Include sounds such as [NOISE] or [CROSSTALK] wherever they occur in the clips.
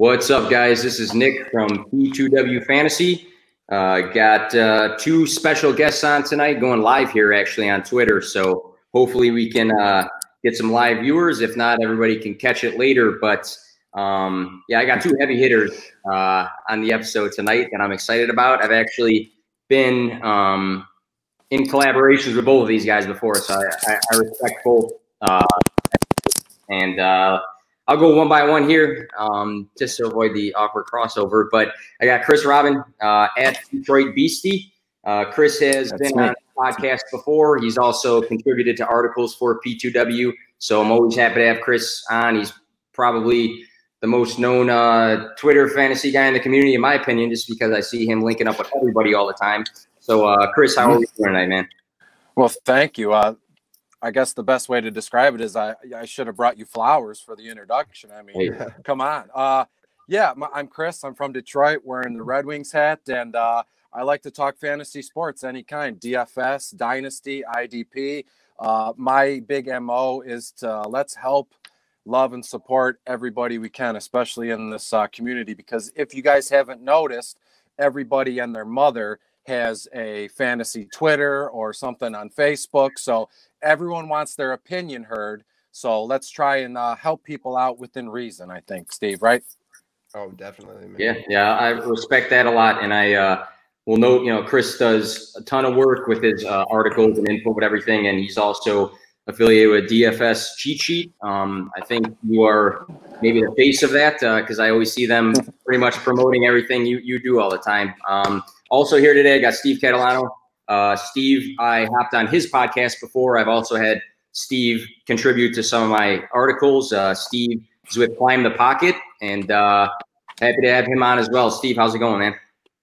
What's up, guys? This is Nick from P2W Fantasy. Uh, got uh, two special guests on tonight going live here actually on Twitter. So hopefully we can uh, get some live viewers. If not, everybody can catch it later. But um, yeah, I got two heavy hitters uh, on the episode tonight that I'm excited about. I've actually been um, in collaborations with both of these guys before, so I, I, I respect both. Uh, and uh, I'll go one by one here, um, just to avoid the awkward crossover. But I got Chris Robin uh, at Detroit Beastie. Uh, Chris has That's been on the podcast before. He's also contributed to articles for P2W. So I'm always happy to have Chris on. He's probably the most known uh, Twitter fantasy guy in the community, in my opinion, just because I see him linking up with everybody all the time. So, uh, Chris, how are you doing tonight, man? Well, thank you. I guess the best way to describe it is I, I should have brought you flowers for the introduction. I mean, hey. come on. Uh, yeah, I'm Chris. I'm from Detroit, wearing the Red Wings hat, and uh, I like to talk fantasy sports, any kind, DFS, Dynasty, IDP. Uh, my big MO is to let's help love and support everybody we can, especially in this uh, community. Because if you guys haven't noticed, everybody and their mother has a fantasy Twitter or something on Facebook. So everyone wants their opinion heard. So let's try and uh, help people out within reason. I think, Steve, right? Oh, definitely. Man. Yeah, yeah, I respect that a lot, and I uh, will note, you know, Chris does a ton of work with his uh, articles and info with everything, and he's also affiliated with DFS Cheat Sheet. Um, I think you are maybe the face of that because uh, I always see them [LAUGHS] pretty much promoting everything you you do all the time. Um, also here today, I got Steve Catalano uh, Steve, I hopped on his podcast before. I've also had Steve contribute to some of my articles. Uh, Steve is with Climb the Pocket, and uh, happy to have him on as well. Steve, how's it going, man?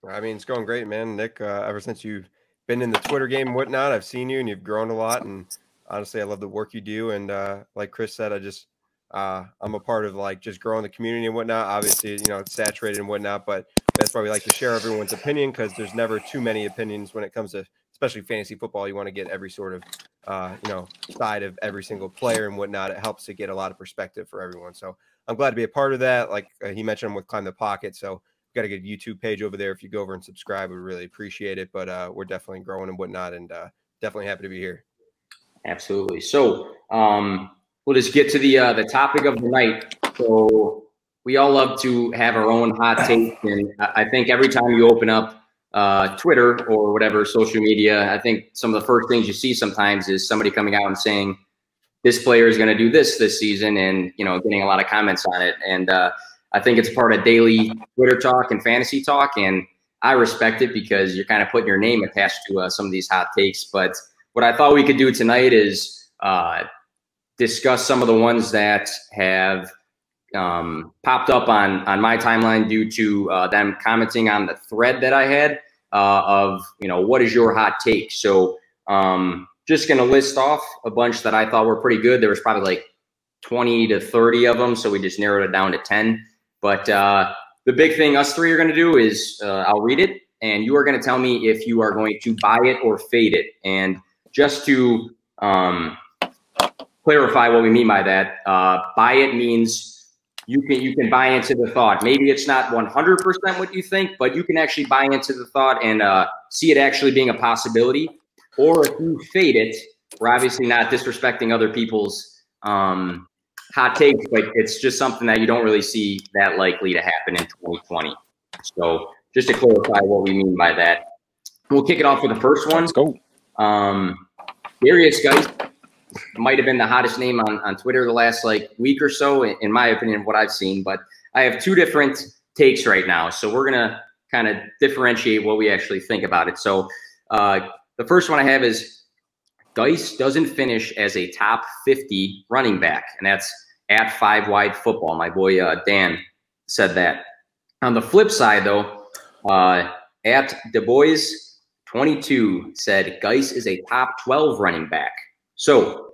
I mean, it's going great, man. Nick, uh, ever since you've been in the Twitter game and whatnot, I've seen you and you've grown a lot. And honestly, I love the work you do. And uh, like Chris said, I just uh, I'm a part of like just growing the community and whatnot. Obviously, you know, it's saturated and whatnot, but that's why we like to share everyone's opinion because there's never too many opinions when it comes to especially fantasy football. You want to get every sort of uh, you know side of every single player and whatnot. It helps to get a lot of perspective for everyone. So I'm glad to be a part of that. Like uh, he mentioned, I'm with Climb the Pocket. So got a good YouTube page over there. If you go over and subscribe, we really appreciate it. But uh, we're definitely growing and whatnot, and uh, definitely happy to be here. Absolutely. So um, we'll just get to the uh, the topic of the night. So we all love to have our own hot take, and I think every time you open up uh, Twitter or whatever social media, I think some of the first things you see sometimes is somebody coming out and saying this player is going to do this this season, and you know, getting a lot of comments on it. And uh, I think it's part of daily Twitter talk and fantasy talk, and I respect it because you're kind of putting your name attached to uh, some of these hot takes. But what I thought we could do tonight is uh, discuss some of the ones that have um, popped up on on my timeline due to uh, them commenting on the thread that I had uh, of you know what is your hot take. So um, just gonna list off a bunch that I thought were pretty good. There was probably like 20 to 30 of them, so we just narrowed it down to 10. But uh, the big thing us three are gonna do is uh, I'll read it, and you are gonna tell me if you are going to buy it or fade it. And just to um, clarify what we mean by that, uh, buy it means you can you can buy into the thought. Maybe it's not 100% what you think, but you can actually buy into the thought and uh, see it actually being a possibility. Or if you fade it, we're obviously not disrespecting other people's um, hot takes, but it's just something that you don't really see that likely to happen in 2020. So just to clarify what we mean by that, we'll kick it off with the first one. Let's go. Um, Derrius Guice might have been the hottest name on, on Twitter the last like week or so, in my opinion, what I've seen. But I have two different takes right now. So we're going to kind of differentiate what we actually think about it. So uh, the first one I have is Guice doesn't finish as a top 50 running back. And that's at five wide football. My boy uh, Dan said that. On the flip side, though, uh, at Du Bois 22 said Guice is a top 12 running back. So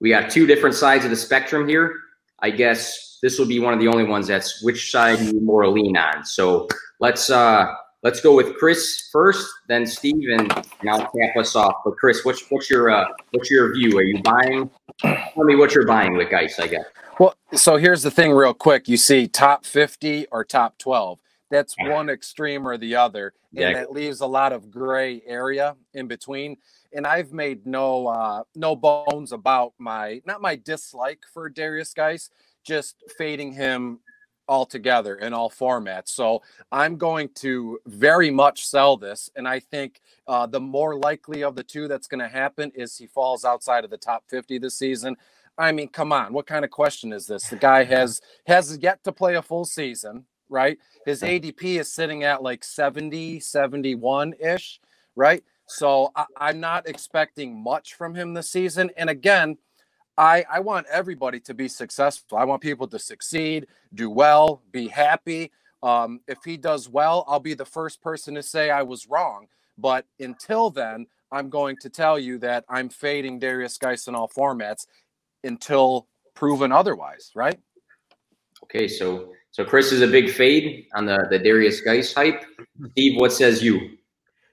we got two different sides of the spectrum here. I guess this will be one of the only ones that's which side you more lean on. So let's uh let's go with Chris first, then Steve, and, and I'll cap us off. But Chris, what's what's your uh, what's your view? Are you buying? Tell me what you're buying with Guice, I guess. Well, so here's the thing, real quick. You see top 50 or top 12. That's one extreme or the other, and yeah. that leaves a lot of gray area in between. And I've made no uh, no bones about my not my dislike for Derrius Guice, just fading him altogether in all formats. So I'm going to very much sell this. And I think uh, the more likely of the two that's going to happen is he falls outside of the top 50 this season. I mean, come on, what kind of question is this? The guy has has yet to play a full season, right? His ADP is sitting at like 70, 71 ish, right? So I, I'm not expecting much from him this season. And again, I, I want everybody to be successful. I want people to succeed, do well, be happy. Um, if he does well, I'll be the first person to say I was wrong. But until then, I'm going to tell you that I'm fading Derrius Guice in all formats until proven otherwise, right? Okay, so so Chris is a big fade on the the Derrius Guice hype. Steve, what says you?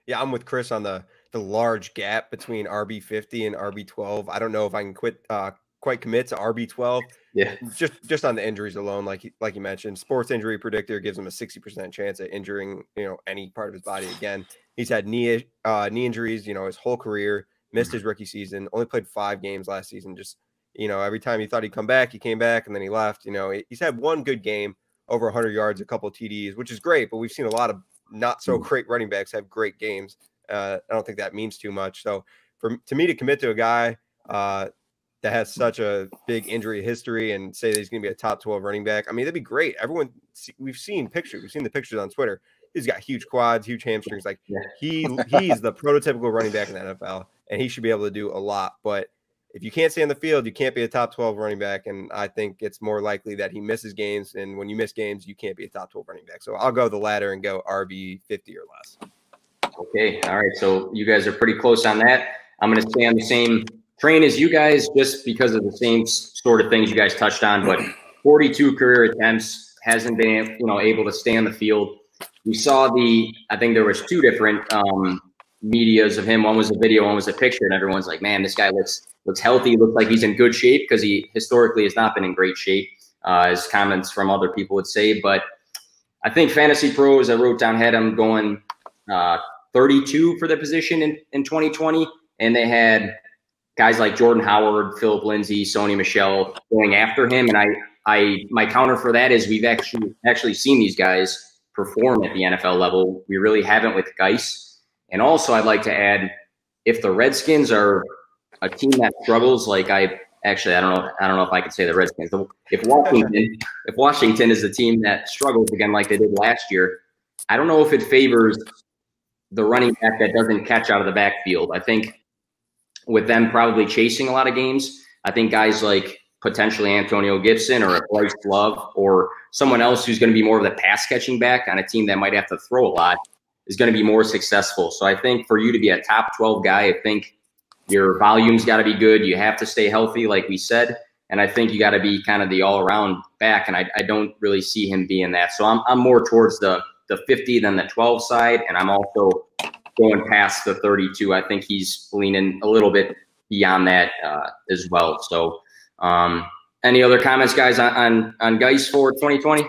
Yeah, I'm with Chris on the the large gap between RB fifty and RB twelve. I don't know if I can quit uh, quite commit to RB twelve. Yeah, just just on the injuries alone, like like you mentioned, sports injury predictor gives him a sixty percent chance at injuring you know any part of his body again. He's had knee uh, knee injuries, you know, his whole career. Missed his rookie season. Only played five games last season. Just you know, every time he thought he'd come back, he came back and then he left. You know, he's had one good game, over 100 yards, a couple TDs, which is great. But we've seen a lot of not so hmm. great running backs have great games. Uh, I don't think that means too much. So for to me to commit to a guy uh, that has such a big injury history and say that he's going to be a top 12 running back, I mean that'd be great. Everyone we've seen pictures, we've seen the pictures on Twitter. He's got huge quads, huge hamstrings. Like he [LAUGHS] he's the prototypical running back in the NFL, and he should be able to do a lot. But if you can't stay on the field, you can't be a top 12 running back. And I think it's more likely that he misses games. And when you miss games, you can't be a top 12 running back. So I'll go the ladder and go RB 50 or less. Okay. All right. So you guys are pretty close on that. I'm going to stay on the same train as you guys just because of the same sort of things you guys touched on. But 42 career attempts hasn't been you know able to stay on the field. We saw the I think there was two different um, medias of him. One was a video, one was a picture, and everyone's like, "Man, this guy looks looks healthy. Looks like he's in good shape because he historically has not been in great shape." Uh, as comments from other people would say, but I think Fantasy Pros I wrote down had him going uh, 32 for the position in, in 2020, and they had guys like Jordan Howard, Philip Lindsay, Sony Michel going after him. And I, I, my counter for that is we've actually actually seen these guys perform at the NFL level. We really haven't with Guice. And also, I'd like to add, if the Redskins are a team that struggles, like I actually, I don't know, I don't know if I could say the Redskins. If Washington, [LAUGHS] if Washington is the team that struggles again, like they did last year, I don't know if it favors the running back that doesn't catch out of the backfield. I think with them probably chasing a lot of games, I think guys like potentially Antonio Gibson or Bryce Love or someone else who's going to be more of the pass catching back on a team that might have to throw a lot is going to be more successful. So I think for you to be a top 12 guy, I think your volume's got to be good. You have to stay healthy, like we said. And I think you got to be kind of the all around back. And I, I don't really see him being that. So I'm, I'm more towards the the 50 than the 12 side, and I'm also going past the 32. I think he's leaning a little bit beyond that uh, as well. So, um, any other comments, guys, on on, on for 2020?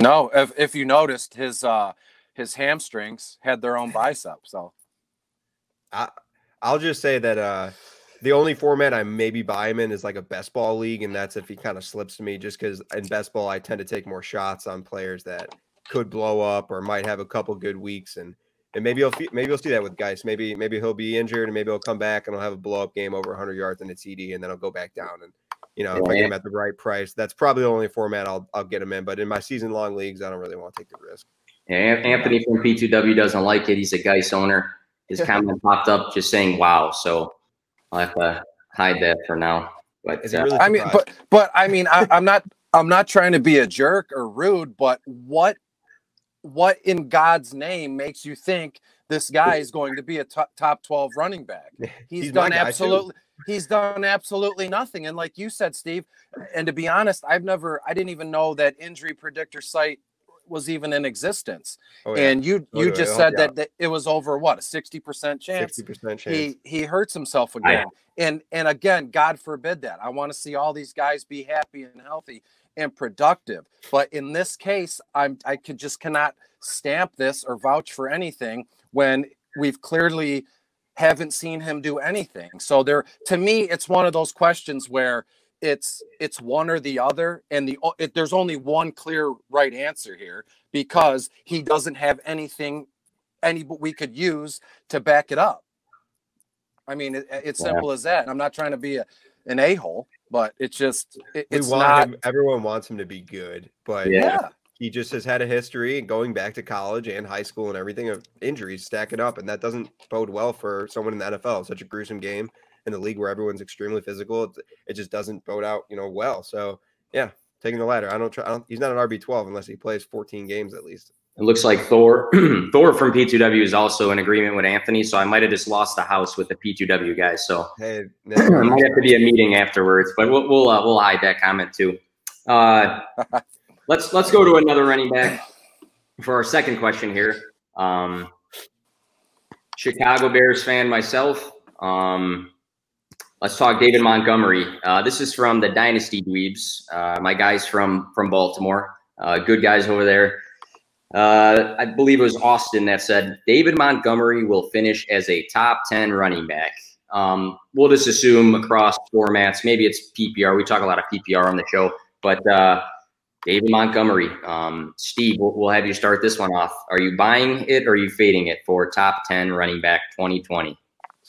No, if if you noticed, his uh, his hamstrings had their own bicep. So, I I'll just say that uh, the only format I maybe buy him in is like a best ball league, and that's if he kind of slips to me. Just because in best ball, I tend to take more shots on players that could blow up or might have a couple good weeks and and maybe he'll maybe he'll see that with guys. Maybe maybe he'll be injured and maybe he'll come back and he'll have a blow up game over 100 yards in a TD and then he'll go back down. And you know, if I get him at the right price, that's probably the only format I'll I'll get him in. But in my season long leagues, I don't really want to take the risk. Yeah, Anthony from P2W doesn't like it. He's a Guice owner. His [LAUGHS] comment popped up just saying "Wow," so I'll have to hide that for now. But uh, really I mean, but but I mean, I, I'm not I'm not trying to be a jerk or rude, but what what in God's name makes you think this guy is going to be a top, top 12 running back? [LAUGHS] He's, he's done absolutely he's done absolutely nothing. And like you said, Steve, and to be honest, I've never I didn't even know that injury predictor site was even in existence. Oh, yeah. And you oh, you just said that, that, it was over what a sixty percent chance. Sixty percent chance. He he hurts himself again. And and again, God forbid that. I want to see all these guys be happy and healthy and productive. But in this case, I'm I could just cannot stamp this or vouch for anything when we've clearly haven't seen him do anything. So there to me it's one of those questions where it's it's one or the other and the it, there's only one clear right answer here because he doesn't have anything any we could use to back it up. I mean it, it's simple yeah. as that. I'm not trying to be a, an a-hole but it's just it, it's want not him, everyone wants him to be good but yeah. He just has had a history going back to college and high school and everything of injuries stacking up and that doesn't bode well for someone in the nfl such a gruesome game in the league where everyone's extremely physical, it, it just doesn't bode out, you know, well. So yeah, taking the ladder. I don't try. I don't, he's not an RB twelve unless he plays fourteen games at least. It looks like Thor [CLEARS THROAT] Thor from P2W is also in agreement with Anthony. So I might have just lost the house with the P2W guys. So [CLEARS THROAT] hey, [CLEARS THROAT] it might have to be a meeting afterwards, but we'll we'll, uh, we'll hide that comment too. Uh, [LAUGHS] let's let's go to another running back for our second question here. Um, Chicago Bears fan myself. Um, Let's talk David Montgomery. Uh, this is from the Dynasty Dweebs. Uh, my guys from from Baltimore, uh, good guys over there. Uh, I believe it was Austin that said David Montgomery will finish as a top ten running back. Um, we'll just assume across formats. Maybe it's PPR. We talk a lot of PPR on the show, but uh, David Montgomery. Um, Steve, we'll, we'll have you start this one off. Are you buying it or are you fading it for top ten running back 2020?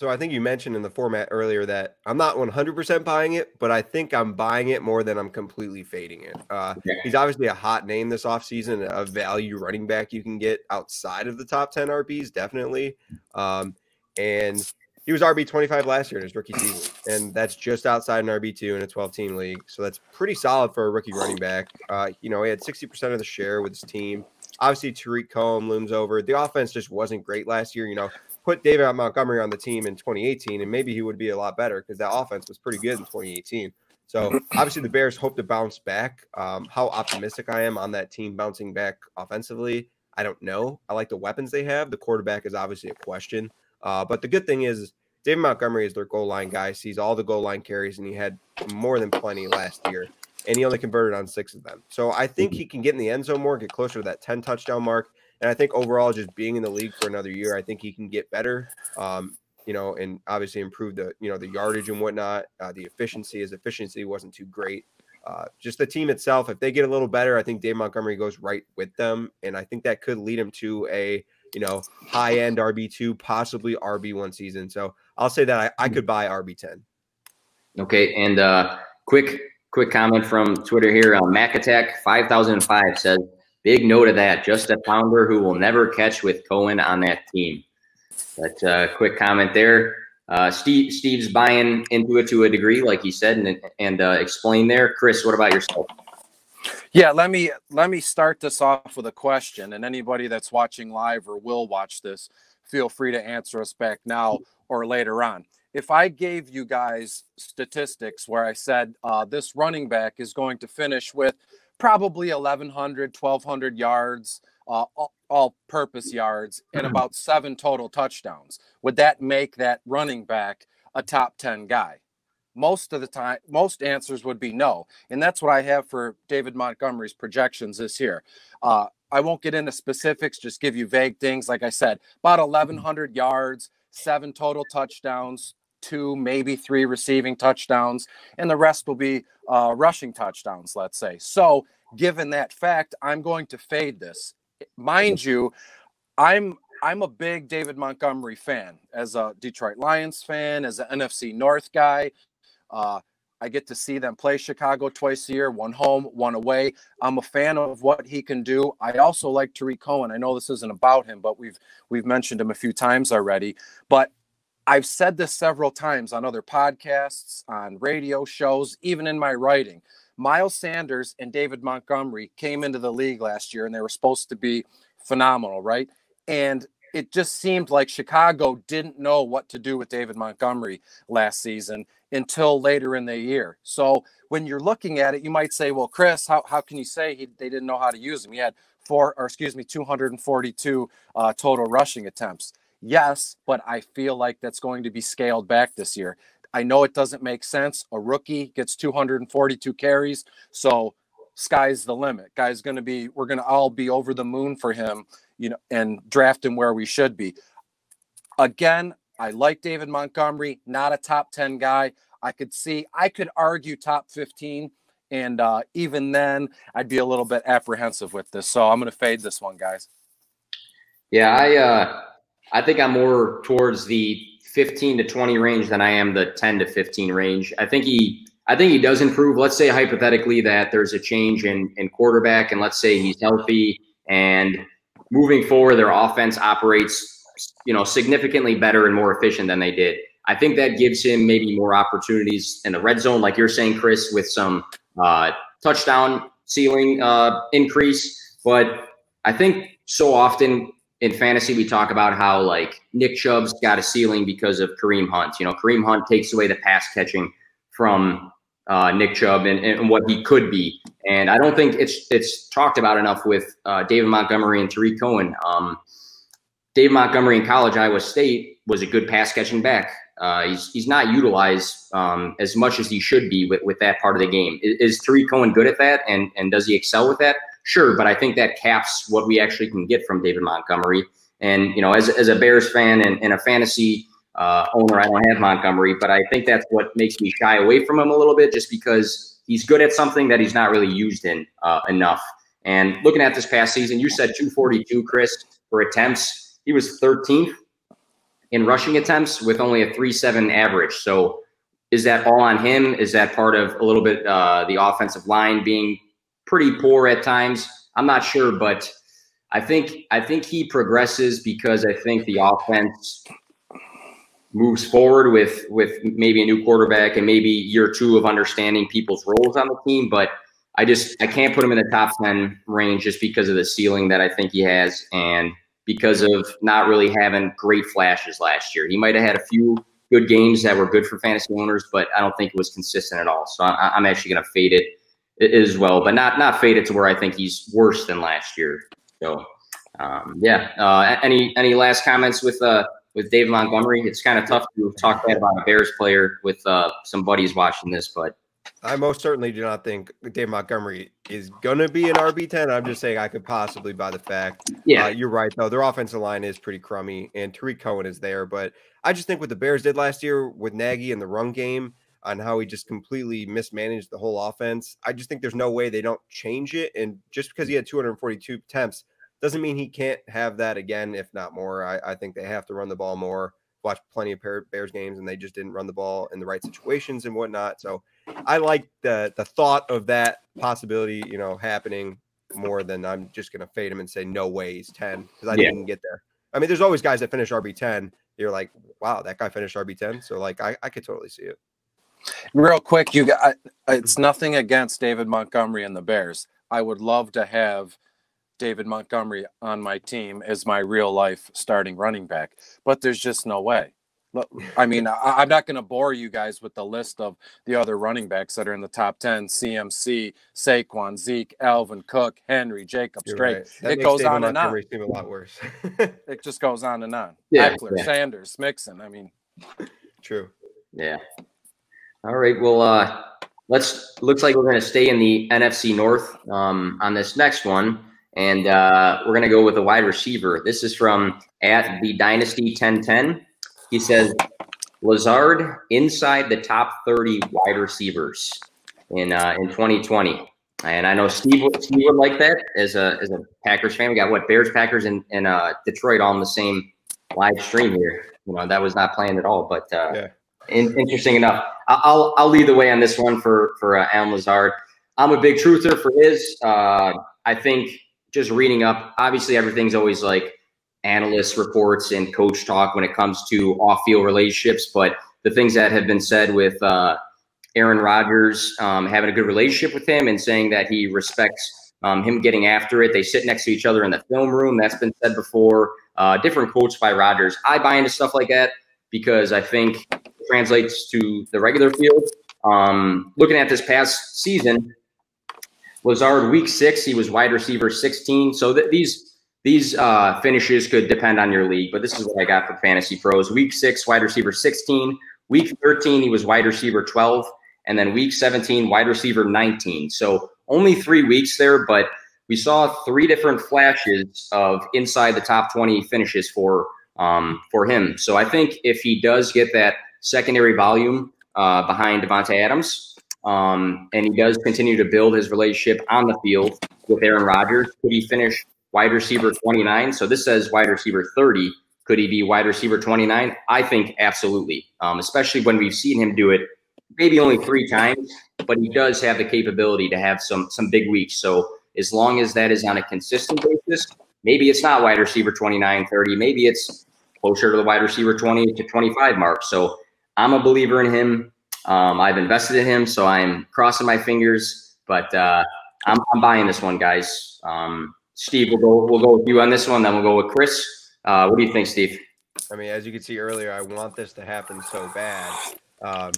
So I think you mentioned in the format earlier that I'm not 100% buying it, but I think I'm buying it more than I'm completely fading it. Uh, yeah. He's obviously a hot name this offseason, a value running back you can get outside of the top 10 RBs, definitely. Um, and he was RB 25 last year in his rookie season, and that's just outside an RB2 in a 12 team league. So that's pretty solid for a rookie running back. Uh, you know, he had 60% of the share with his team. Obviously, Tarik Cohen looms over. The offense just wasn't great last year. You know, put David Montgomery on the team in 2018, and maybe he would be a lot better because that offense was pretty good in 2018. So [CLEARS THROAT] obviously the Bears hope to bounce back. Um, how optimistic I am on that team bouncing back offensively, I don't know. I like the weapons they have. The quarterback is obviously a question, uh, but the good thing is David Montgomery is their goal line guy. Sees all the goal line carries, and he had more than plenty last year. And he only converted on six of them. So I think he can get in the end zone more, get closer to that 10 touchdown mark. And I think overall, just being in the league for another year, I think he can get better. Um, you know, and obviously improve the you know the yardage and whatnot. Uh, the efficiency, his efficiency wasn't too great. Uh, just the team itself, if they get a little better, I think Dave Montgomery goes right with them, and I think that could lead him to a you know high end RB two, possibly RB one season. So I'll say that I, I could buy RB ten. Okay, and uh, quick quick comment from Twitter here. Uh, Mac Attack five thousand five says Big note of that. Just a pounder who will never catch with Cohen on that team. But uh, quick comment there. Uh, Steve Steve's buying into it to a degree, like he said, and and uh, explain there. Chris, what about yourself? Yeah, let me let me start this off with a question, and anybody that's watching live or will watch this, feel free to answer us back now or later on. If I gave you guys statistics where I said uh, this running back is going to finish with probably 1,100, 1,200 yards, uh, all, all purpose yards, and mm-hmm. about seven total touchdowns. Would that make that running back a top 10 guy? Most of the time, most answers would be no. And that's what I have for David Montgomery's projections this year. Uh, I won't get into specifics, just give you vague things. Like I said, about 1,100 mm-hmm. yards, seven total touchdowns, two, maybe three receiving touchdowns, and the rest will be uh, rushing touchdowns, let's say. So, given that fact, I'm going to fade this. Mind you, I'm I'm a big David Montgomery fan as a Detroit Lions fan, as an NFC North guy. Uh, I get to see them play Chicago twice a year, one home, one away. I'm a fan of what he can do. I also like Tarik Cohen. I know this isn't about him, but we've we've mentioned him a few times already. But I've said this several times on other podcasts, on radio shows, even in my writing. Miles Sanders and David Montgomery came into the league last year and they were supposed to be phenomenal, right? And it just seemed like Chicago didn't know what to do with David Montgomery last season until later in the year. So when you're looking at it, you might say, well, Chris, how, how can you say he, they didn't know how to use him? He had four or excuse me 242 uh, total rushing attempts. Yes, but I feel like that's going to be scaled back this year. I know it doesn't make sense. A rookie gets 242 carries, so sky's the limit. Guy's going to be we're going to all be over the moon for him, you know, and draft him where we should be. Again, I like David Montgomery, not a top 10 guy. I could see, I could argue top 15. And uh, even then, I'd be a little bit apprehensive with this. So I'm going to fade this one, guys. Yeah, I uh, I think I'm more towards the 15 to 20 range than I am the 10 to 15 range. I think he I think he does improve. Let's say hypothetically that there's a change in in quarterback, and let's say he's healthy and moving forward, their offense operates you know, significantly better and more efficient than they did. I think that gives him maybe more opportunities in the red zone, like you're saying, Chris, with some uh, touchdown ceiling uh, increase. But I think so often in fantasy we talk about how like Nick Chubb's got a ceiling because of Kareem Hunt. You know, Kareem Hunt takes away the pass catching from uh, Nick Chubb and, and, what he could be. And I don't think it's it's talked about enough with uh, David Montgomery and Tarik Cohen. Um, Dave Montgomery in college, Iowa State, was a good pass catching back. Uh, he's he's not utilized um, as much as he should be with, with that part of the game. Is, is Tarik Cohen good at that, and and does he excel with that? Sure, but I think that caps what we actually can get from David Montgomery. And you know, as, as a Bears fan and, and a fantasy uh, owner, I don't have Montgomery, but I think that's what makes me shy away from him a little bit, just because he's good at something that he's not really used in uh, enough. And looking at this past season, you said 242, Chris, for attempts he was 13th in rushing attempts with only a 3-7 average. So is that all on him? Is that part of a little bit uh, the offensive line being pretty poor at times? I'm not sure, but I think I think he progresses because I think the offense moves forward with with maybe a new quarterback and maybe year two of understanding people's roles on the team. But I just I can't put him in the top ten range just because of the ceiling that I think he has and because of not really having great flashes last year. He might have had a few good games that were good for fantasy owners, but I don't think it was consistent at all. So I, am actually going to fade it as well, but not not faded to where I think he's worse than last year. So um, yeah, uh, any any last comments with uh, with Dave Montgomery? It's kind of tough to talk bad about a Bears player with uh, some buddies watching this, but I most certainly do not think Dave Montgomery is going to be an RB10. I'm just saying I could possibly buy the fact. Yeah, uh, you're right, though. Their offensive line is pretty crummy, and Tarik Cohen is there. But I just think what the Bears did last year with Nagy and the run game on how he just completely mismanaged the whole offense, I just think there's no way they don't change it. And just because he had 242 attempts doesn't mean he can't have that again, if not more. I, I think they have to run the ball more watched plenty of Bears games and they just didn't run the ball in the right situations and whatnot. So I like the the thought of that possibility, you know, happening more than I'm just going to fade him and say no way he's 10 because I yeah. didn't get there. I mean, there's always guys that finish RB 10. You're like, wow, that guy finished RB 10. So like, I, I could totally see it. Real quick, you got it's nothing against David Montgomery and the Bears. I would love to have David Montgomery on my team as my real life starting running back, but there's just no way. I mean, I, am not going to bore you guys with the list of the other running backs that are in the top 10 CMC, Saquon, Zeke, Alvin, Cook, Henry, Jacobs, Drake. Right. It goes David on and on. Seem a lot worse. [LAUGHS] it just goes on and on. Yeah, Ekeler, yeah. Sanders, Mixon. I mean, true. Yeah. All right. Well, uh, let's looks like we're going to stay in the NFC North um, on this next one. And uh, we're going to go with a wide receiver. This is from at the Dynasty 1010. He says Lazard inside the top 30 wide receivers in uh, in 2020. And I know Steve, Steve would like that as a as a Packers fan. We got what Bears, Packers, and, and uh, Detroit all in the same live stream here. You know that was not planned at all, but uh, yeah. In, interesting enough. I'll I'll lead the way on this one for for uh, Allen Lazard. I'm a big truther for his. Uh, I think just reading up, obviously everything's always like analyst reports and coach talk when it comes to off-field relationships. But the things that have been said with uh, Aaron Rodgers um, having a good relationship with him and saying that he respects um, him getting after it. They sit next to each other in the film room. That's been said before. Uh, different quotes by Rodgers. I buy into stuff like that because I think translates to the regular field. Um, looking at this past season, Lazard, week six, he was wide receiver 16. So th- these these uh, finishes could depend on your league, but this is what I got for Fantasy Pros. Week six, wide receiver 16. Week 13, he was wide receiver 12. And then week 17, wide receiver 19. So only three weeks there, but we saw three different flashes of inside the top 20 finishes for um, for him. So I think if he does get that secondary volume uh, behind Davante Adams, um, and he does continue to build his relationship on the field with Aaron Rodgers, could he finish wide receiver 29? So this says wide receiver 30. Could he be wide receiver 29? I think absolutely, um, especially when we've seen him do it maybe only three times, but he does have the capability to have some some big weeks. So as long as that is on a consistent basis, maybe it's not wide receiver 29, 30, maybe it's closer to the wide receiver 20 to 25 mark. So I'm a believer in him. Um, I've invested in him, so I'm crossing my fingers, but uh, I'm, I'm, buying this one, guys. Um, Steve, we'll go we'll go with you on this one, then we'll go with Chris. Uh, what do you think, Steve? I mean, as you can see earlier, I want this to happen so bad. Um,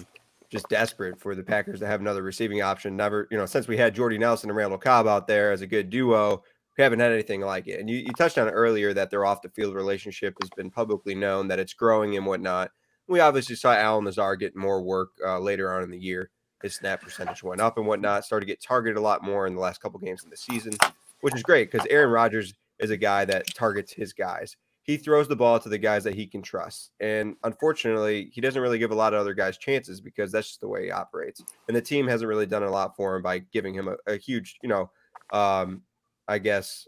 just desperate for the Packers to have another receiving option. Never, you know, since we had Jordy Nelson and Randall Cobb out there as a good duo, we haven't had anything like it. And you, you touched on earlier that their off the field relationship has been publicly known, that it's growing and whatnot. We obviously saw Allen Lazard get more work uh, later on in the year. His snap percentage went up and whatnot, started to get targeted a lot more in the last couple games in the season, which is great because Aaron Rodgers is a guy that targets his guys he throws the ball to the guys that he can trust. And unfortunately, he doesn't really give a lot of other guys chances because that's just the way he operates. And the team hasn't really done a lot for him by giving him a, a huge, you know, um, I guess,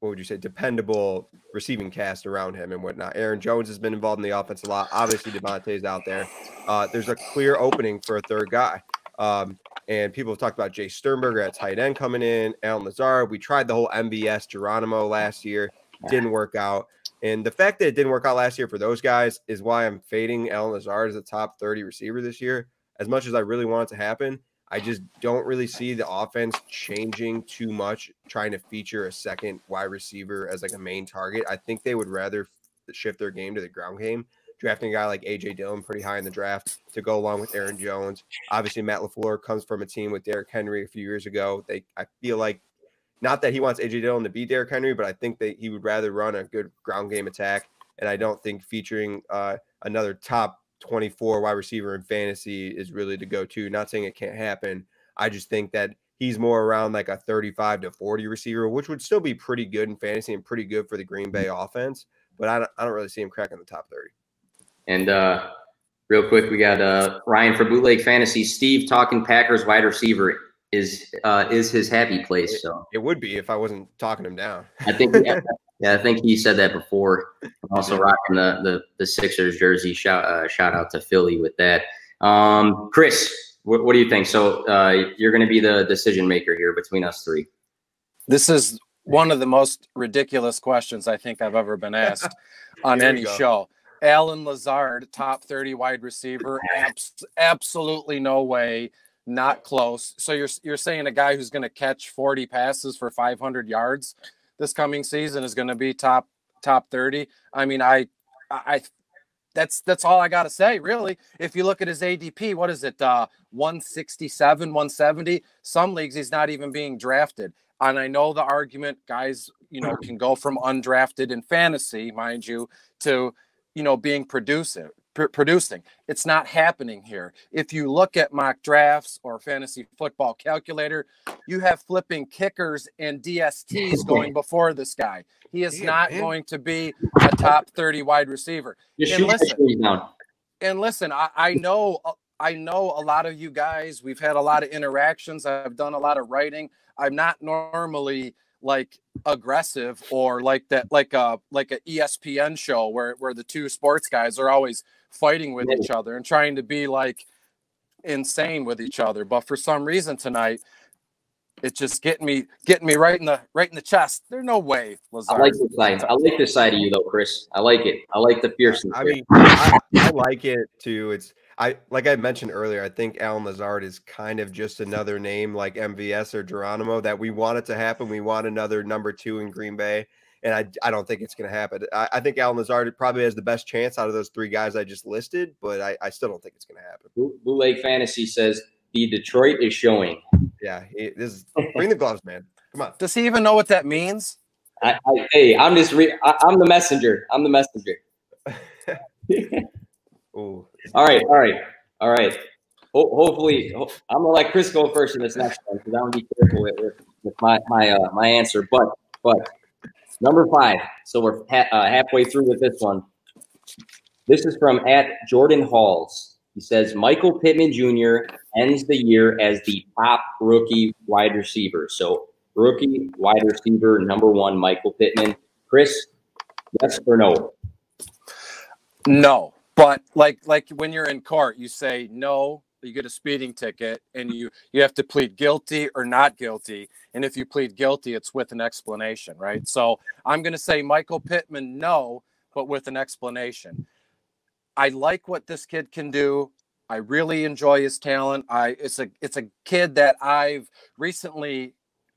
what would you say, dependable receiving cast around him and whatnot. Aaron Jones has been involved in the offense a lot. Obviously, Davante's out there. Uh, there's a clear opening for a third guy. Um, and people have talked about Jace Sternberger at tight end coming in, Allen Lazard. We tried the whole MVS Geronimo last year, didn't work out. And the fact that it didn't work out last year for those guys is why I'm fading Allen Lazard as a top 30 receiver this year. As much as I really want it to happen, I just don't really see the offense changing too much, trying to feature a second wide receiver as like a main target. I think they would rather shift their game to the ground game, drafting a guy like AJ Dillon pretty high in the draft to go along with Aaron Jones. Obviously, Matt LaFleur comes from a team with Derrick Henry a few years ago. They I feel like not that he wants AJ Dillon to be Derrick Henry, but I think that he would rather run a good ground game attack. And I don't think featuring uh, another top 24 wide receiver in fantasy is really the go to. Not saying it can't happen. I just think that he's more around like a 35 to 40 receiver, which would still be pretty good in fantasy and pretty good for the Green Bay offense. But I don't, I don't really see him cracking the top 30. And uh, real quick, we got uh, Ryan for Bootleg Fantasy. Steve talking Packers wide receiver is uh, is his happy place. So it would be if I wasn't talking him down. I think yeah, yeah, I think he said that before. I'm also rocking the the, the Sixers jersey. Shout uh, shout out to Philly with that. Um, Chris, what, what do you think? So uh, you're going to be the decision maker here between us three. This is one of the most ridiculous questions I think I've ever been [LAUGHS] asked on any show. Allen Lazard, top 30 wide receiver. Abs- absolutely no way not close. So you're you're saying a guy who's going to catch 40 passes for 500 yards this coming season is going to be top top 30. I mean, I I that's that's all I got to say really. If you look at his ADP, what is it? Uh 167, 170. Some leagues he's not even being drafted. And I know the argument guys, you know, can go from undrafted in fantasy, mind you, to you know being producer pr- producing. It's not happening here. If you look at mock drafts or fantasy football calculator, you have flipping kickers and DSTs [LAUGHS] going before this guy. He is not man. going to be a top 30 wide receiver. and listen, and listen, I, I know uh, I know a lot of you guys. We've had a lot of interactions. I've done a lot of writing. I'm not normally like aggressive or like that like a like a ESPN show where where the two sports guys are always fighting with each other and trying to be like insane with each other. But for some reason tonight, it's just getting me getting me right in the right in the chest. There's no way. Lazard. I like this side. I like this side of you though, Chris. I like it. I like the fierceness. I mean, I, I like it too. It's I like I mentioned earlier. I think Allen Lazard is kind of just another name like MVS or Geronimo that we want it to happen. We want another number two in Green Bay and I, I don't think it's going to happen. I, I, think Allen Lazard probably has the best chance out of those three guys I just listed, but I, I still don't think it's going to happen. Blue, Blue Lake Fantasy says the Detroit is showing. Yeah, he, this is, bring the gloves, man. Come on. Does he even know what that means? I, I, hey, I'm just re- I, am the messenger. I'm the messenger. [LAUGHS] Ooh. All right, all right, all right. Ho- hopefully, ho- I'm gonna let Chris go first in this next one because I want to be careful with, with, with my my uh, my answer. But but number five. So we're ha- uh, halfway through with this one. This is from at Jordan Halls. He says Michael Pittman Jr. ends the year as the top rookie wide receiver. So rookie wide receiver number one, Michael Pittman. Chris, yes or no? No, but like like when you're in court, you say no. You get a speeding ticket, and you you have to plead guilty or not guilty. And if you plead guilty, it's with an explanation, right? So I'm going to say Michael Pittman, no, but with an explanation. I like what this kid can do. I really enjoy his talent. I it's a it's a kid that I've recently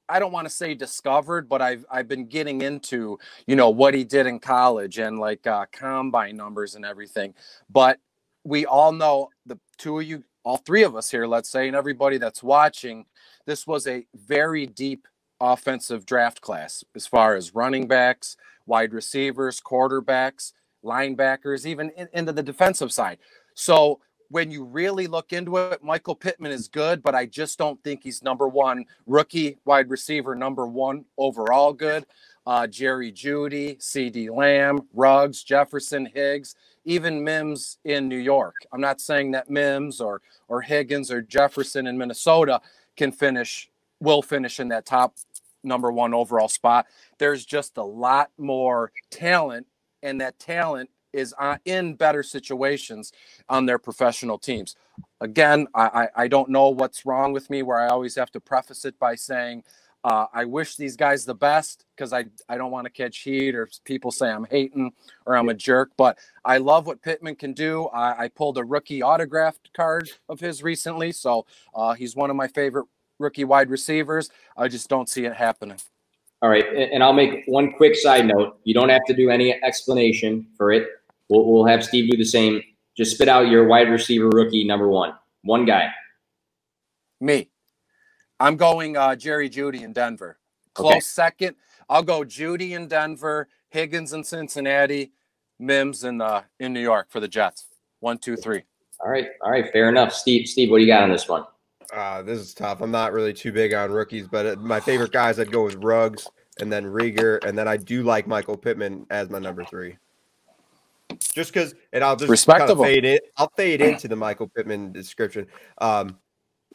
I don't want to say discovered, but I've I've been getting into you know what he did in college and like uh, combine numbers and everything. But we all know the two of you, all three of us here, let's say, and everybody that's watching, this was a very deep offensive draft class as far as running backs, wide receivers, quarterbacks, linebackers, even in, into the defensive side. So when you really look into it, Michael Pittman is good, but I just don't think he's number one rookie wide receiver, number one overall good. Uh, Jerry Jeudy, CeeDee Lamb, Ruggs, Jefferson, Higgs, even Mims in New York. I'm not saying that Mims or or Higgins or Jefferson in Minnesota can finish, will finish in that top number one overall spot. There's just a lot more talent, and that talent is uh, in better situations on their professional teams. Again, I, I don't know what's wrong with me where I always have to preface it by saying, uh, I wish these guys the best because I, I don't want to catch heat or people say I'm hating or I'm a jerk. But I love what Pittman can do. I, I pulled a rookie autographed card of his recently. So uh, he's one of my favorite rookie wide receivers. I just don't see it happening. All right. And I'll make one quick side note. You don't have to do any explanation for it. We'll, we'll have Steve do the same. Just spit out your wide receiver rookie number one. One guy. Me. I'm going uh, Jerry Jeudy in Denver. Close okay. second. I'll go Jeudy in Denver, Higgins in Cincinnati, Mims in uh, in New York for the Jets. One, two, three. All right, all right, fair enough. Steve, Steve, what do you got on this one? Uh, this is tough. I'm not really too big on rookies, but uh, my favorite guys I'd go with Ruggs and then Reagor, and then I do like Michael Pittman as my number three just because, and I'll just kind of fade it. I'll fade into the Michael Pittman description. Um,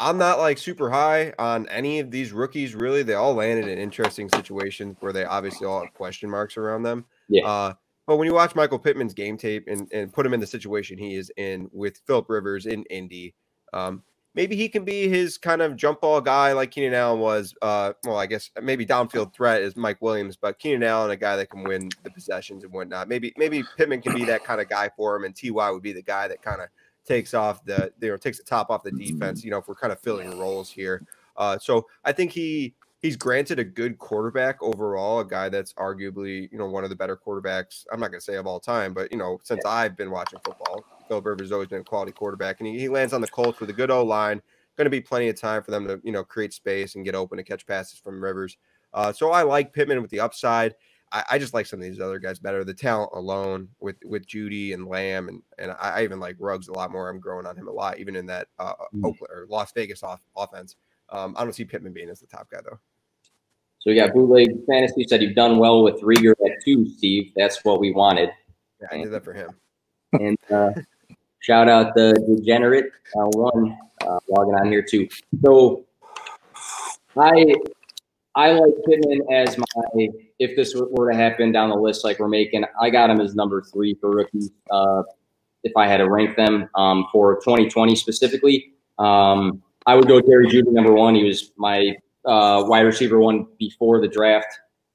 I'm not like super high on any of these rookies. Really, they all landed in interesting situations where they obviously all have question marks around them. Yeah. Uh, but when you watch Michael Pittman's game tape and, and put him in the situation he is in with Philip Rivers in Indy, um, maybe he can be his kind of jump ball guy like Keenan Allen was. Uh, well, I guess maybe downfield threat is Mike Williams, but Keenan Allen, a guy that can win the possessions and whatnot. Maybe maybe Pittman can be that kind of guy for him, and Ty would be the guy that kind of takes off the you know takes the top off the defense. You know, if we're kind of filling roles here. Uh, so I think he he's granted a good quarterback overall, a guy that's arguably, you know, one of the better quarterbacks. I'm not going to say of all time, but, you know, since I've been watching football, Phil Rivers has always been a quality quarterback. And he, he lands on the Colts with a good O line. Going to be plenty of time for them to, you know, create space and get open to catch passes from Rivers. Uh, so I like Pittman with the upside. I, I, just like some of these other guys better. The talent alone with with Jeudy and Lamb, and and I, even like Ruggs a lot more. I'm growing on him a lot, even in that uh, mm. Oakland or Las Vegas off, offense. Um, I don't see Pittman being as the top guy though. So we got bootleg fantasy. Said you've done well with Reagor at two, Steve. That's what we wanted. Yeah, I did that for him. And uh, shout out the degenerate uh, one uh, logging on here too. So I I like Pittman as my if this were to happen down the list like we're making. I got him as number three for rookies. Uh, if I had to rank them um, for 2020 specifically, um, I would go Jerry Jeudy number one. He was my uh, wide receiver one before the draft.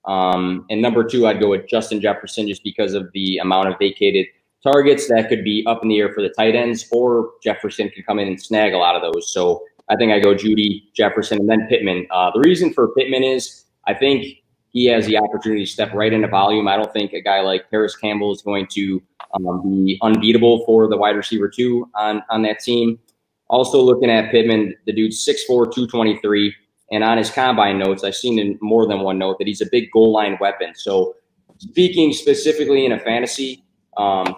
Um, and number two, I'd go with Justin Jefferson just because of the amount of vacated targets that could be up in the air for the tight ends, or Jefferson could come in and snag a lot of those. So I think I go Jeudy, Jefferson, and then Pittman. Uh, the reason for Pittman is I think he has the opportunity to step right into volume. I don't think a guy like Parris Campbell is going to um, be unbeatable for the wide receiver two on, on that team. Also looking at Pittman, the dude's 6'4", 223. and on his combine notes, I've seen in more than one note that he's a big goal line weapon. So, speaking specifically in a fantasy, um,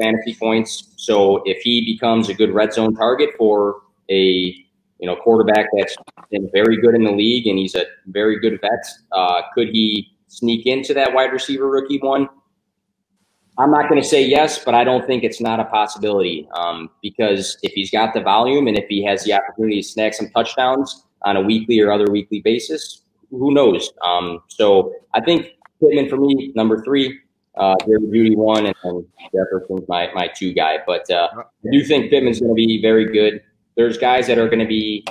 fantasy points. So, if he becomes a good red zone target for a you know quarterback that's been very good in the league and he's a very good vet, uh, could he sneak into that wide receiver rookie one? I'm not going to say yes, but I don't think it's not a possibility um, because if he's got the volume and if he has the opportunity to snag some touchdowns on a weekly or other weekly basis, who knows? Um, so I think Pittman for me, number three, uh, Jerry Jeudy one, and, and Jefferson's my, my two guy. But uh, I do think Pittman's going to be very good. There's guys that are going to be,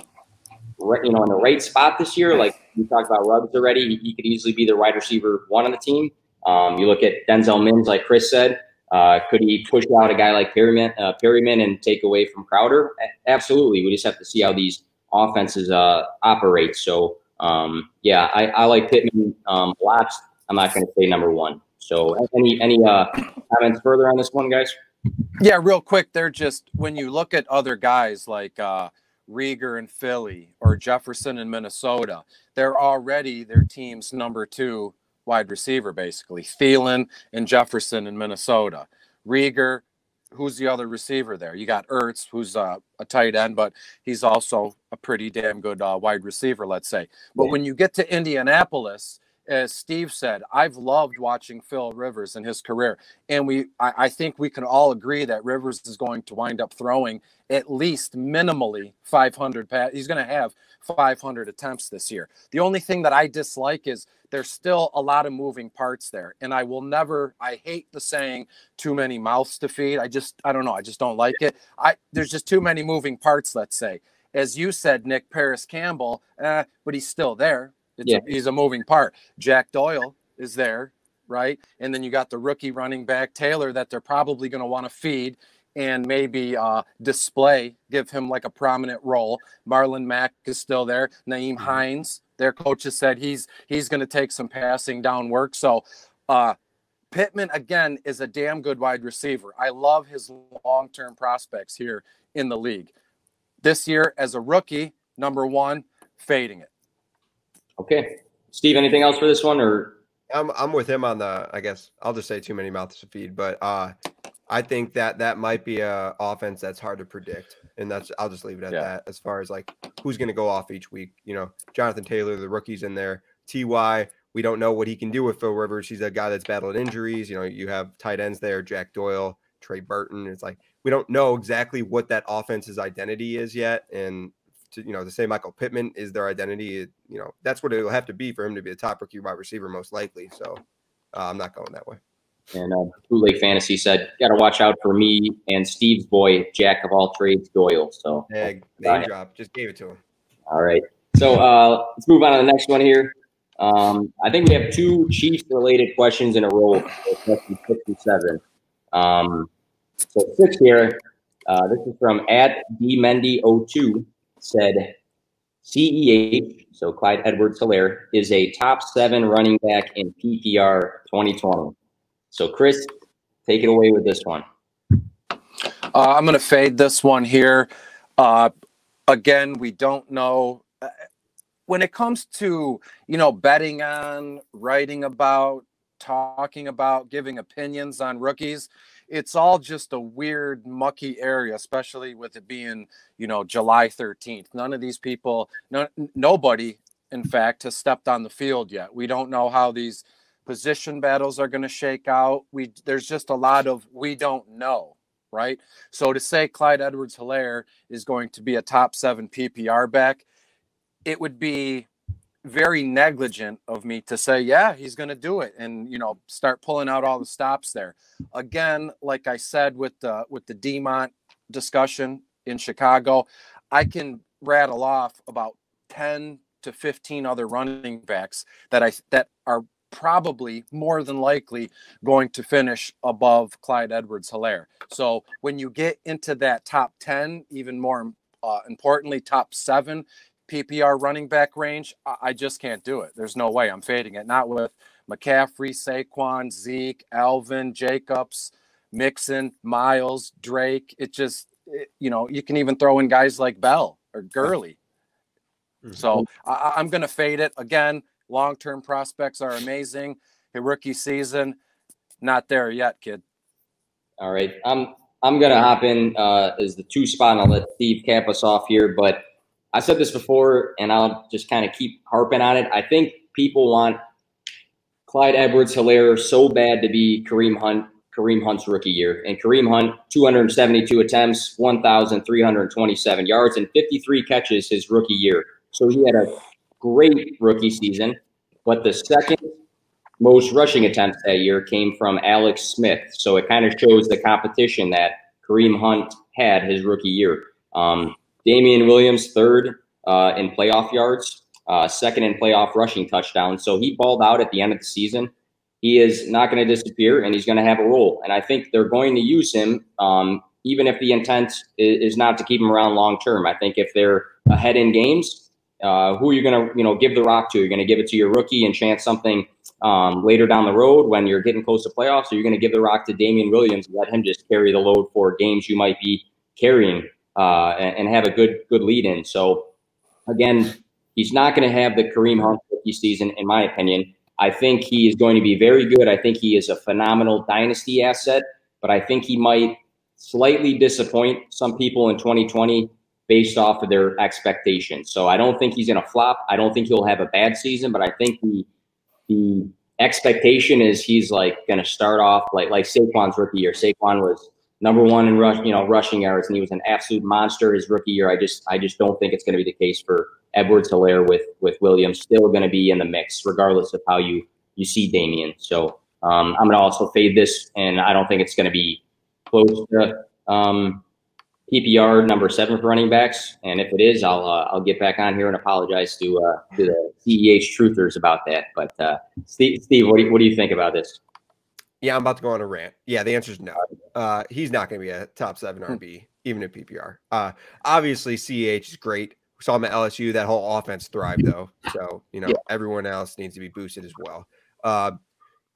you know, in the right spot this year. Like we talked about Ruggs already, he, he could easily be the wide receiver one on the team. Um, you look at Denzel Mims, like Chris said. Uh, could he push out a guy like Perriman, uh, Perriman and take away from Crowder? Absolutely. We just have to see how these offenses uh, operate. So, um, yeah, I, I, like Pittman um, lots. I'm not going to say number one. So, any any uh, comments further on this one, guys? Yeah, real quick. They're just when you look at other guys like uh, Reagor in Philly or Jefferson in Minnesota, they're already their team's number two wide receiver, basically. Thielen and Jefferson in Minnesota. Reagor, who's the other receiver there? You got Ertz, who's uh, a tight end, but he's also a pretty damn good uh, wide receiver, let's say. But yeah. when you get to Indianapolis, as Steve said, I've loved watching Phil Rivers in his career, and we I, I, think we can all agree that Rivers is going to wind up throwing at least minimally 500 pass. He's going to have 500 attempts this year. The only thing that I dislike is there's still a lot of moving parts there, and I will never. I hate the saying "too many mouths to feed." I just I don't know. I just don't like it. I there's just too many moving parts. Let's say, as you said, Nick Parris Campbell, eh, but he's still there yeah. a, he's a moving part. Jack Doyle is there, right? And then you got the rookie running back Taylor that they're probably going to want to feed and maybe uh, display, give him like a prominent role. Marlon Mack is still there. Nyheim mm-hmm. Hines, their coaches said he's he's going to take some passing down work. So uh, Pittman again is a damn good wide receiver. I love his long-term prospects here in the league. This year as a rookie, number one, fading it. Okay. Steve, anything else for this one or? I'm, I'm with him on the, I guess I'll just say too many mouths to feed, but uh, I think that that might be a offense that's hard to predict. And that's, I'll just leave it at yeah. that as far as like who's going to go off each week. You know, Jonathan Taylor, the rookie's in there. TY, we don't know what he can do with Phil Rivers. He's a guy that's battled injuries. You know, you have tight ends there, Jack Doyle, Trey Burton. It's like we don't know exactly what that offense's identity is yet. And to you know to say Michael Pittman is their identity, it, you know that's what it'll have to be for him to be a top rookie wide receiver most likely. So uh, I'm not going that way. And uh, Bootleg Fantasy said, "Got to watch out for me and Steve's boy, Jack of all trades, Doyle." So yeah, name drop, just gave it to him. All right, so uh, let's move on to the next one here. Um, I think we have two Chiefs related questions in a row. Question six and seven. Um, so six here. Uh, this is from at dmendy02 said CEH, so Clyde Edwards Helaire, is a top seven running back in PPR 2020. So, Chris, take it away with this one. Uh, I'm going to fade this one here. Uh, again, we don't know. Uh, when it comes to, you know, betting on, writing about, talking about, giving opinions on rookies, it's all just a weird mucky area especially with it being you know july 13th none of these people no, nobody in fact has stepped on the field yet. We don't know how these position battles are going to shake out. We there's just a lot of we don't know right? So to say clyde edwards helaire is going to be a top seven ppr back it would be very negligent of me to say, yeah, he's going to do it, and you know, start pulling out all the stops there. Again, like I said with the with the Demont discussion in Chicago, I can rattle off about ten to fifteen other running backs that I that are probably more than likely going to finish above Clyde Edwards Helaire. So when you get into that top 10, even more uh, importantly, top seven, PPR running back range, I just can't do it. There's no way I'm fading it. Not with McCaffrey, Saquon, Zeke, Alvin, Jacobs, Mixon, Miles, Drake. It just, it, you know, you can even throw in guys like Bell or Gurley. Mm-hmm. So I, I'm going to fade it again. Long term prospects are amazing. A rookie season, not there yet, kid. All right, I'm I'm gonna hop in uh, as the two spot, and I'll let Steve cap us off here. But I said this before, and I'll just kind of keep harping on it. I think people want Clyde Edwards Helaire so bad to be Kareem Hunt Kareem Hunt's rookie year. And Kareem Hunt, 272 attempts, 1,327 yards, and 53 catches his rookie year. So he had a great rookie season. But the second most rushing attempts that year came from Alex Smith. So it kind of shows the competition that Kareem Hunt had his rookie year. Um, Damien Williams, third uh, in playoff yards, uh, second in playoff rushing touchdowns. So he balled out at the end of the season he is not going to disappear and he's going to have a role. And I think they're going to use him, um, even if the intent is, not to keep him around long term. I think if they're ahead in games, uh, who are you going to you know give the rock to? You're going to give it to your rookie and chance something um, later down the road when you're getting close to playoffs, or you're going to give the rock to Damien Williams and let him just carry the load for games you might be carrying uh, and, and have a good good lead in. So again, he's not going to have the Kareem Hunt rookie season, in my opinion. I think he is going to be very good. I think he is a phenomenal dynasty asset, but I think he might slightly disappoint some people in 2020 based off of their expectations. So I don't think he's going to flop. I don't think he'll have a bad season, but I think the the expectation is he's like going to start off like like Saquon's rookie year. Saquon was number one in rush, you know, rushing yards, and he was an absolute monster his rookie year. I just I just don't think it's going to be the case for Edwards Helaire with with Williams still going to be in the mix, regardless of how you you see Damien. So um, I'm going to also fade this, and I don't think it's going to be close to um, PPR number seven for running backs. And if it is, I'll uh, I'll get back on here and apologize to uh, to the CEH truthers about that. But uh, Steve, Steve, what do you, what do you think about this? Yeah, I'm about to go on a rant. Yeah, the answer is no. Uh, he's not going to be a top seven RB, even in PPR. Uh, obviously, CEH is great We saw him at LSU. That whole offense thrived though. So you know yeah. everyone else needs to be boosted as well. Uh,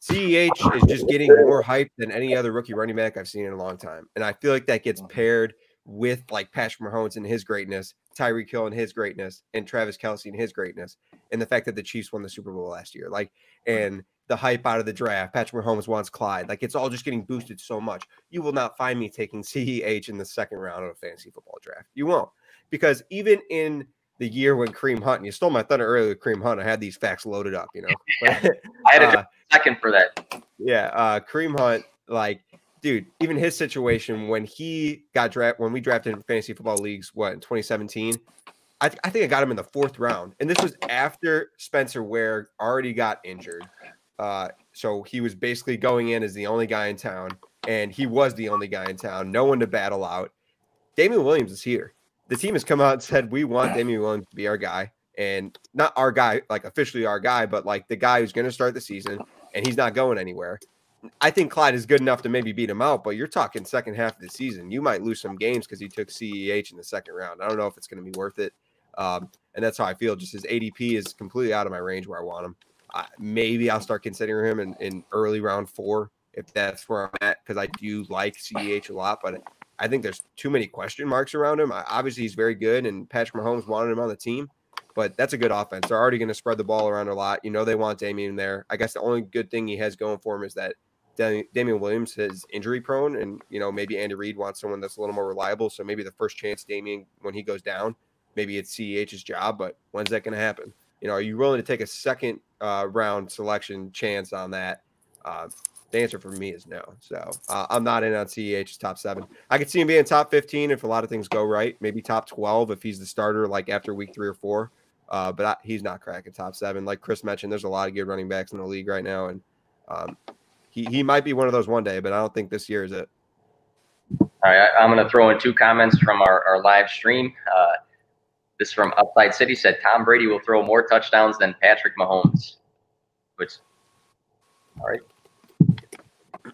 CEH is just getting more hype than any other rookie running back I've seen in a long time, and I feel like that gets paired with like Patrick Mahomes and his greatness, Tyreek Hill and his greatness, and Travis Kelce and his greatness, and the fact that the Chiefs won the Super Bowl last year. Like, and the hype out of the draft. Patrick Mahomes wants Clyde. Like it's all just getting boosted so much. You will not find me taking [LAUGHS] CEH in the second round of a fantasy football draft. You won't because even in the year when Kareem Hunt, and you stole my thunder earlier with Kareem Hunt, I had these facts loaded up, you know. [LAUGHS] But, I had a uh, second for that. Yeah, uh, Kareem Hunt, like, dude, even his situation when he got drafted, when we drafted in fantasy football leagues, what in 2017, I, th- I think I got him in the fourth round, and this was after Spencer Ware already got injured. Uh, so he was basically going in as the only guy in town, and he was the only guy in town, no one to battle out. Damien Williams is here the team has come out and said we want [CLEARS THROAT] Damien Williams to be our guy, and not our guy, like officially our guy, but like the guy who's going to start the season, and he's not going anywhere. I think Clyde is good enough to maybe beat him out, but you're talking second half of the season. You might lose some games because he took CEH in the second round. I don't know if it's going to be worth it. Um, and that's how I feel. Just his ADP is completely out of my range where I want him. Maybe I'll start considering him in, in early round four if that's where I'm at because I do like CEH a lot, but I think there's too many question marks around him. Obviously, he's very good, and Patrick Mahomes wanted him on the team, but that's a good offense. They're already going to spread the ball around a lot. You know, they want Damien there. I guess the only good thing he has going for him is that Damien Williams is injury prone, and you know maybe Andy Reid wants someone that's a little more reliable. So maybe the first chance Damien when he goes down, maybe it's CEH's job. But when's that going to happen? You know, are you willing to take a second uh, round selection chance on that? Uh, the answer for me is no. So uh, I'm not in on CEH's top seven. I could see him being top 15 if a lot of things go right. Maybe top 12 if he's the starter, like after week three or four. Uh, but I, he's not cracking top seven. Like Chris mentioned, there's a lot of good running backs in the league right now, and um, he he might be one of those one day, but I don't think this year is it. All right, I, am going to throw in two comments from our, our live stream. Uh, this from Upside City said Tom Brady will throw more touchdowns than Patrick Mahomes. Which, all right.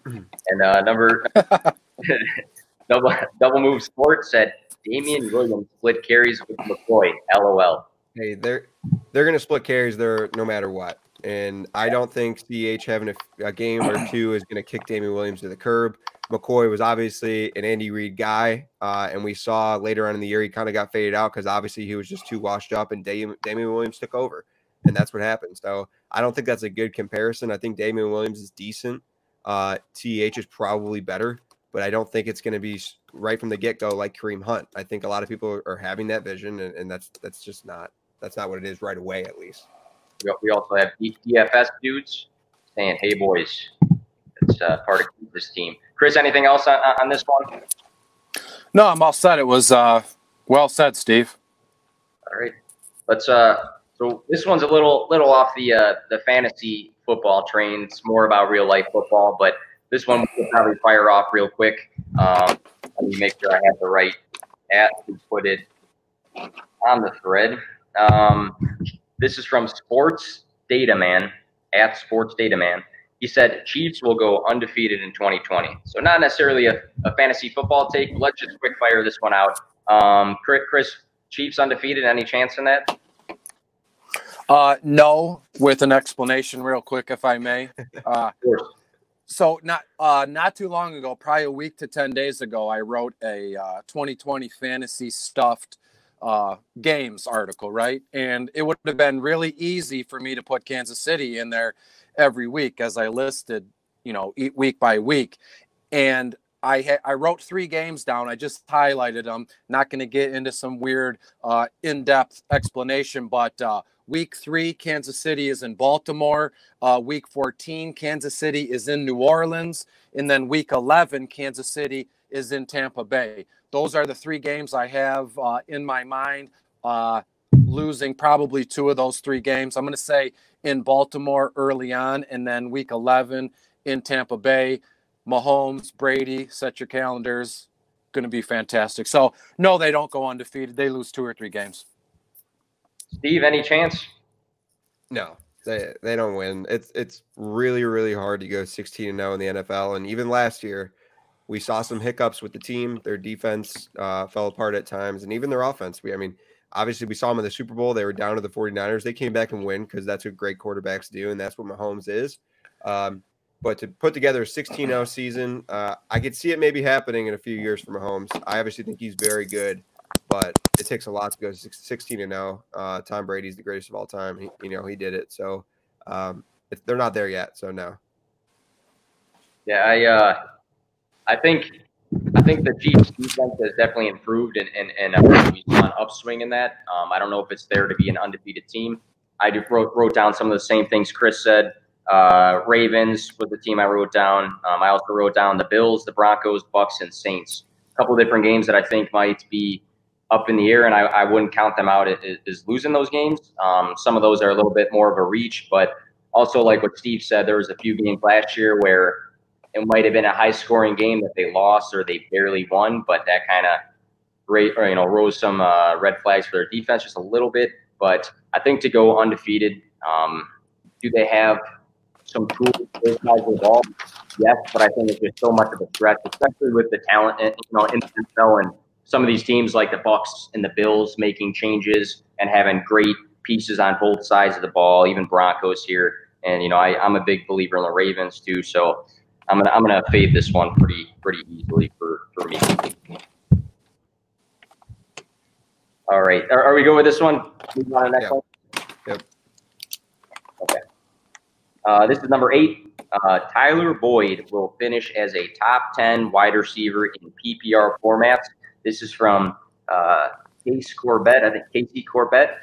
[CLEARS THROAT] And uh, number [LAUGHS] double double move sports said Damien Williams split carries with McCoy. LOL. Hey, they're they're gonna split carries there no matter what. And I don't think CH having a, a game or two is going to kick Damien Williams to the curb. McCoy was obviously an Andy Reid guy, uh, and we saw later on in the year he kind of got faded out because obviously he was just too washed up, and Damien, Damien Williams took over, and that's what happened. So I don't think that's a good comparison. I think Damien Williams is decent. Uh, TH is probably better, but I don't think it's going to be right from the get go like Kareem Hunt. I think a lot of people are having that vision, and, and that's that's just not that's not what it is right away, at least. We also have DFS dudes saying, "Hey boys, it's uh, part of this team." Chris, anything else on, on this one? No, I'm all set. It was uh, well said, Steve. All right, let's. Uh, so this one's a little little off the uh, the fantasy football train. It's more about real life football, but this one we'll probably fire off real quick. Um, let me make sure I have the right at to put it on the thread. Um, this is from Sports Data Man at Sports Data Man. He said Chiefs will go undefeated in 2020. So not necessarily a, a fantasy football take. Let's just quick fire this one out. Um, Chris, Chiefs undefeated. Any chance in that? Uh, no, with an explanation, real quick, if I may. [LAUGHS] Uh, so not uh, not too long ago, probably a week to ten days ago, I wrote a uh, 2020 fantasy stuffed uh, games article, right? And it would have been really easy for me to put Kansas City in there every week as I listed, you know, week by week. And I ha- I wrote three games down. I just highlighted them. Not going to get into some weird uh, in-depth explanation, but uh, week three, Kansas City is in Baltimore. Uh, week 14, Kansas City is in New Orleans, and then week 11, Kansas City is in Tampa Bay. Those are the three games I have uh, in my mind. Uh, losing probably two of those three games. I'm going to say in Baltimore early on, and then week 11 in Tampa Bay. Mahomes, Brady, set your calendars. Going to be fantastic. So, no, they don't go undefeated. They lose two or three games. Steve, any chance? No, they they don't win. It's it's really really hard to go 16 and 0 in the NFL. And even last year, we saw some hiccups with the team. Their defense uh, fell apart at times, and even their offense. We, I mean, obviously we saw them in the Super Bowl. They were down to the 49ers. They came back and win because that's what great quarterbacks do, and that's what Mahomes is. Um, but to put together a 16 0 season, uh, I could see it maybe happening in a few years for Mahomes. I obviously think he's very good, but it takes a lot to go 16 0. Uh, Tom Brady's the greatest of all time. He, you know, he did it. So um, they're not there yet. So no. Yeah, I uh, I think I think the Chiefs defense has definitely improved, and and, and uh, saw an upswing in that. Um, I don't know if it's there to be an undefeated team. I wrote wrote down some of the same things Chris said. Uh, Ravens was the team I wrote down. Um, I also wrote down the Bills, the Broncos, Bucks, and Saints. A couple different games that I think might be up in the air, and I, I wouldn't count them out as, losing those games. Um, some of those are a little bit more of a reach, but also like what Steve said, there was a few games last year where it might have been a high scoring game that they lost or they barely won, but that kind of you know rose some uh, red flags for their defense just a little bit. But I think to go undefeated, um, do they have some tools to the ball? Yes, but I think it's just so much of a threat, especially with the talent you know in the NFL and some of these teams like the Bucks and the Bills making changes and having great pieces on both sides of the ball, even Broncos here. And you know, I, I'm a big believer in the Ravens too. So I'm gonna I'm gonna fade this one pretty pretty easily for for me. All right, are, are we going with this one? Move on to the next yep. one. Yep. Okay. Uh, this is number eight. Uh, Tyler Boyd will finish as a top 10 wide receiver in PPR formats. This is from uh, Case Corbett, I think Casey Corbett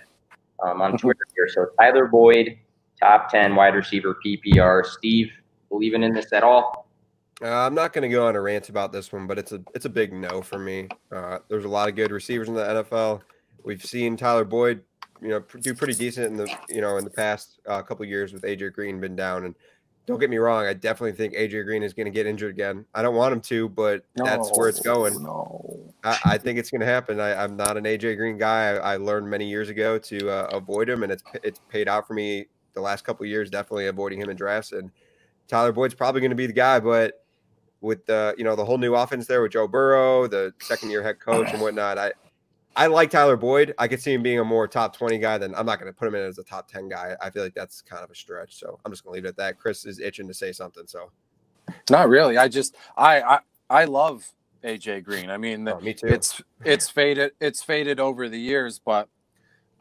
um, on Twitter here. So Tyler Boyd, top 10 wide receiver PPR. Steve, believing in this at all? Uh, I'm not going to go on a rant about this one, but it's a it's a big no for me. Uh, there's a lot of good receivers in the NFL. We've seen Tyler Boyd, you know, do pretty decent in the you know in the past uh, couple years with AJ Green been down. And don't get me wrong, I definitely think AJ Green is going to get injured again. I don't want him to, but no, that's where it's going. No. I, I think it's going to happen. I, am not an AJ Green guy. I, I learned many years ago to uh, avoid him, and it's it's paid out for me the last couple years. Definitely avoiding him in drafts and Tyler Boyd's probably going to be the guy, but with the you know the whole new offense there with Joe Burrow, the second year head coach and whatnot, I I like Tyler Boyd. I could see him being a more top 20 guy than I'm not going to put him in as a top 10 guy. I feel like that's kind of a stretch. So I'm just going to leave it at that. Chris is itching to say something. So not really. I just, I, I, I love AJ Green. I mean, oh, me too. It's, it's faded, it's faded over the years, but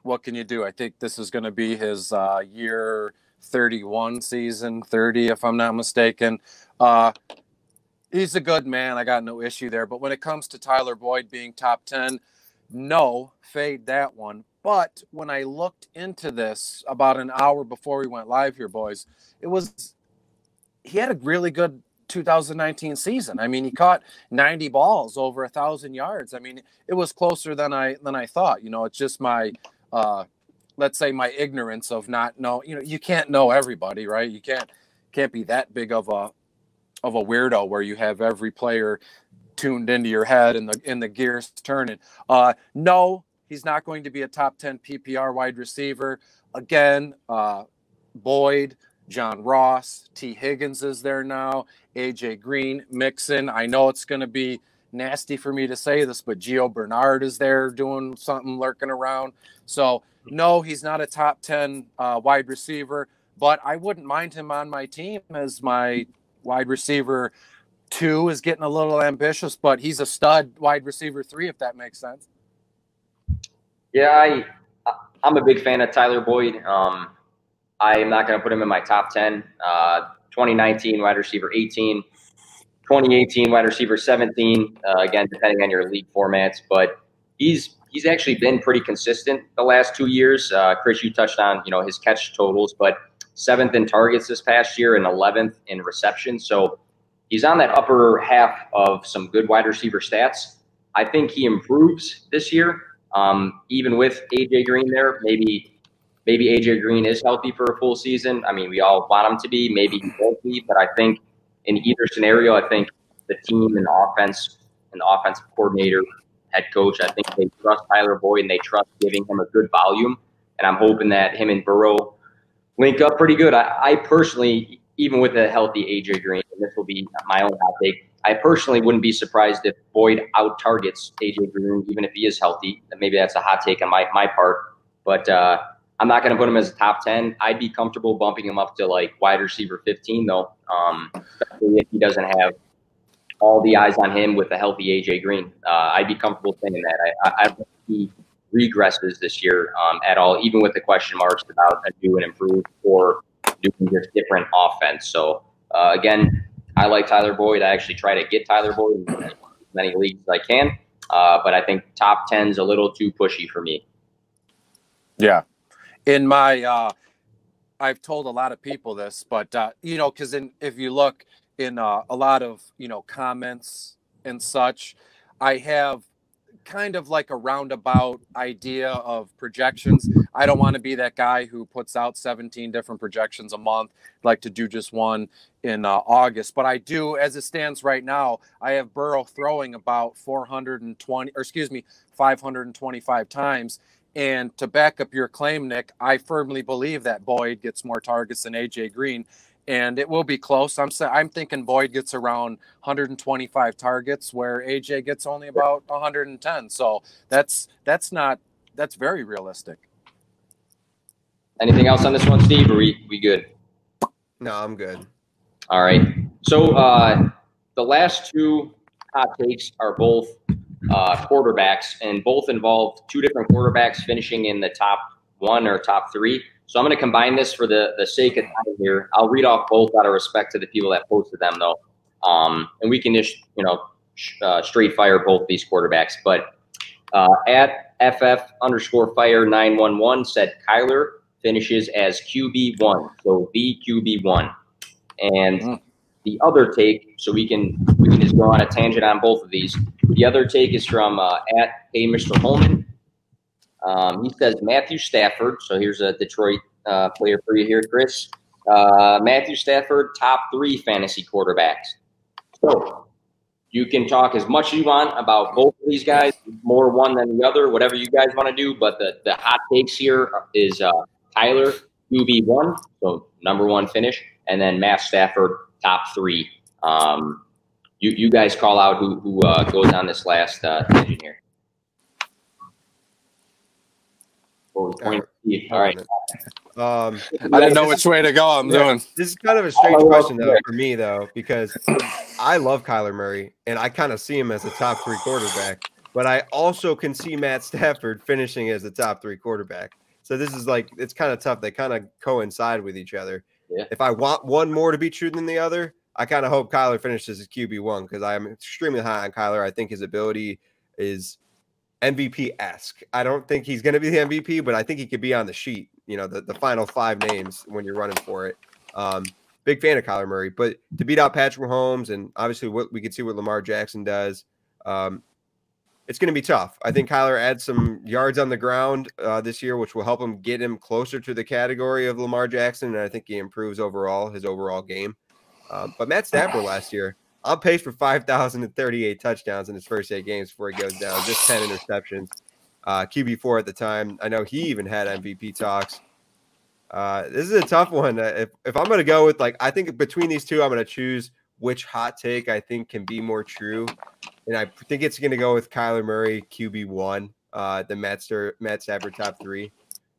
what can you do? I think this is going to be his uh, year 31 season, 30, if I'm not mistaken. Uh, he's a good man. I got no issue there. But when it comes to Tyler Boyd being top 10, no, fade that one. But when I looked into this about an hour before we went live here, boys, it was he had a really good 2019 season. I mean, he caught 90 balls over a thousand yards. I mean, it was closer than I than I thought. You know, it's just my uh let's say my ignorance of not know, you know, you can't know everybody, right? You can't can't be that big of a of a weirdo where you have every player tuned into your head and the in the gears turning. Uh, no, he's not going to be a top 10 PPR wide receiver. Again, uh, Boyd, John Ross, Tee Higgins is there now, AJ Green, Mixon. I know it's going to be nasty for me to say this, but Gio Bernard is there doing something, lurking around. So, no, he's not a top 10 uh, wide receiver, but I wouldn't mind him on my team as my wide receiver two is getting a little ambitious, but he's a stud wide receiver three, if that makes sense. Yeah, I I'm a big fan of Tyler Boyd. Um, I'm not going to put him in my top 10. Uh, 2019 wide receiver 18, 2018 wide receiver 17. Uh, again, depending on your league formats, but he's he's actually been pretty consistent the last two years. Uh, Chris, you touched on you know his catch totals, but seventh in targets this past year and 11th in reception. So he's on that upper half of some good wide receiver stats. I think he improves this year, um, even with AJ Green there. Maybe maybe AJ Green is healthy for a full season. I mean, we all want him to be. Maybe he won't be, but I think in either scenario, I think the team and offense and the offensive coordinator, head coach, I think they trust Tyler Boyd and they trust giving him a good volume. And I'm hoping that him and Burrow link up pretty good. I, I personally, even with a healthy AJ Green, and this will be my own hot take. I personally wouldn't be surprised if Boyd out targets AJ Green, even if he is healthy. Maybe that's a hot take on my, my part, but uh, I'm not going to put him as a top 10. I'd be comfortable bumping him up to like wide receiver 15, though, um, especially if he doesn't have all the eyes on him with a healthy AJ Green. Uh, I'd be comfortable saying that. I, I, I don't he regresses this year um, at all, even with the question marks about a new and improved or doing just different offense. So, uh, again, I like Tyler Boyd. I actually try to get Tyler Boyd in as many leagues as I can. Uh, but I think top 10 is a little too pushy for me. Yeah. In my, uh, I've told a lot of people this, but, uh, you know, because if you look in uh, a lot of, you know, comments and such, I have kind of like a roundabout idea of projections. I don't want to be that guy who puts out 17 different projections a month, I'd like to do just one in uh, August. But I do, as it stands right now, I have Burrow throwing about 420, or excuse me, 525 times. And to back up your claim, Nick, I firmly believe that Boyd gets more targets than AJ Green and it will be close. I'm I'm thinking Boyd gets around 125 targets, where AJ gets only about 110. So that's that's not that's very realistic. Anything else on this one, Steve? Are we we good? No, I'm good. All right. So uh, the last two hot takes are both uh, quarterbacks, and both involve two different quarterbacks finishing in the top one or top three. So I'm going to combine this for the, the sake of time here. I'll read off both out of respect to the people that posted them, though. Um, and we can just, you know, uh, straight fire both these quarterbacks. But uh, at FF underscore fire 911 said Kyler finishes as QB1. So the QB1. And mm. the other take, so we can we can just go on a tangent on both of these. The other take is from uh, at Hey Mr. Holman. Um, he says Matthew Stafford. So here's a Detroit uh, player for you here, Chris. Uh, Matthew Stafford, top three fantasy quarterbacks. So you can talk as much as you want about both of these guys, more one than the other, whatever you guys want to do. But the, the hot takes here is uh, Kyler, QB1, so number one finish, and then Matt Stafford, top three. Um, you, you guys call out who, who uh, goes on this last uh, here. All right. [LAUGHS] Um, I didn't know which way to go. I'm yeah, doing. This is kind of a strange question though for me though because I love Kyler Murray and I kind of see him as a top three quarterback, but I also can see Matt Stafford finishing as a top three quarterback. So this is like it's kind of tough. They kind of coincide with each other. Yeah. If I want one more to be true than the other, I kind of hope Kyler finishes as QB one because I am extremely high on Kyler. I think his ability is MVP esque. I don't think he's going to be the MVP, but I think he could be on the sheet. You know, the, the final five names when you're running for it. Um, big fan of Kyler Murray, but to beat out Patrick Mahomes and obviously what we can see what Lamar Jackson does, um, it's going to be tough. I think Kyler adds some yards on the ground uh, this year, which will help him get him closer to the category of Lamar Jackson, and I think he improves overall his overall game. Um, but Matt Stafford last year on pace for 5,038 touchdowns in his first eight games before he goes down, just 10 interceptions. Uh, QB4 at the time. I know he even had MVP talks. Uh, this is a tough one. Uh, if, if I'm going to go with, like, I think between these two, I'm going to choose which hot take I think can be more true. And I think it's going to go with Kyler Murray, QB1, uh, the Matt, Stur- Matt Stafford top three.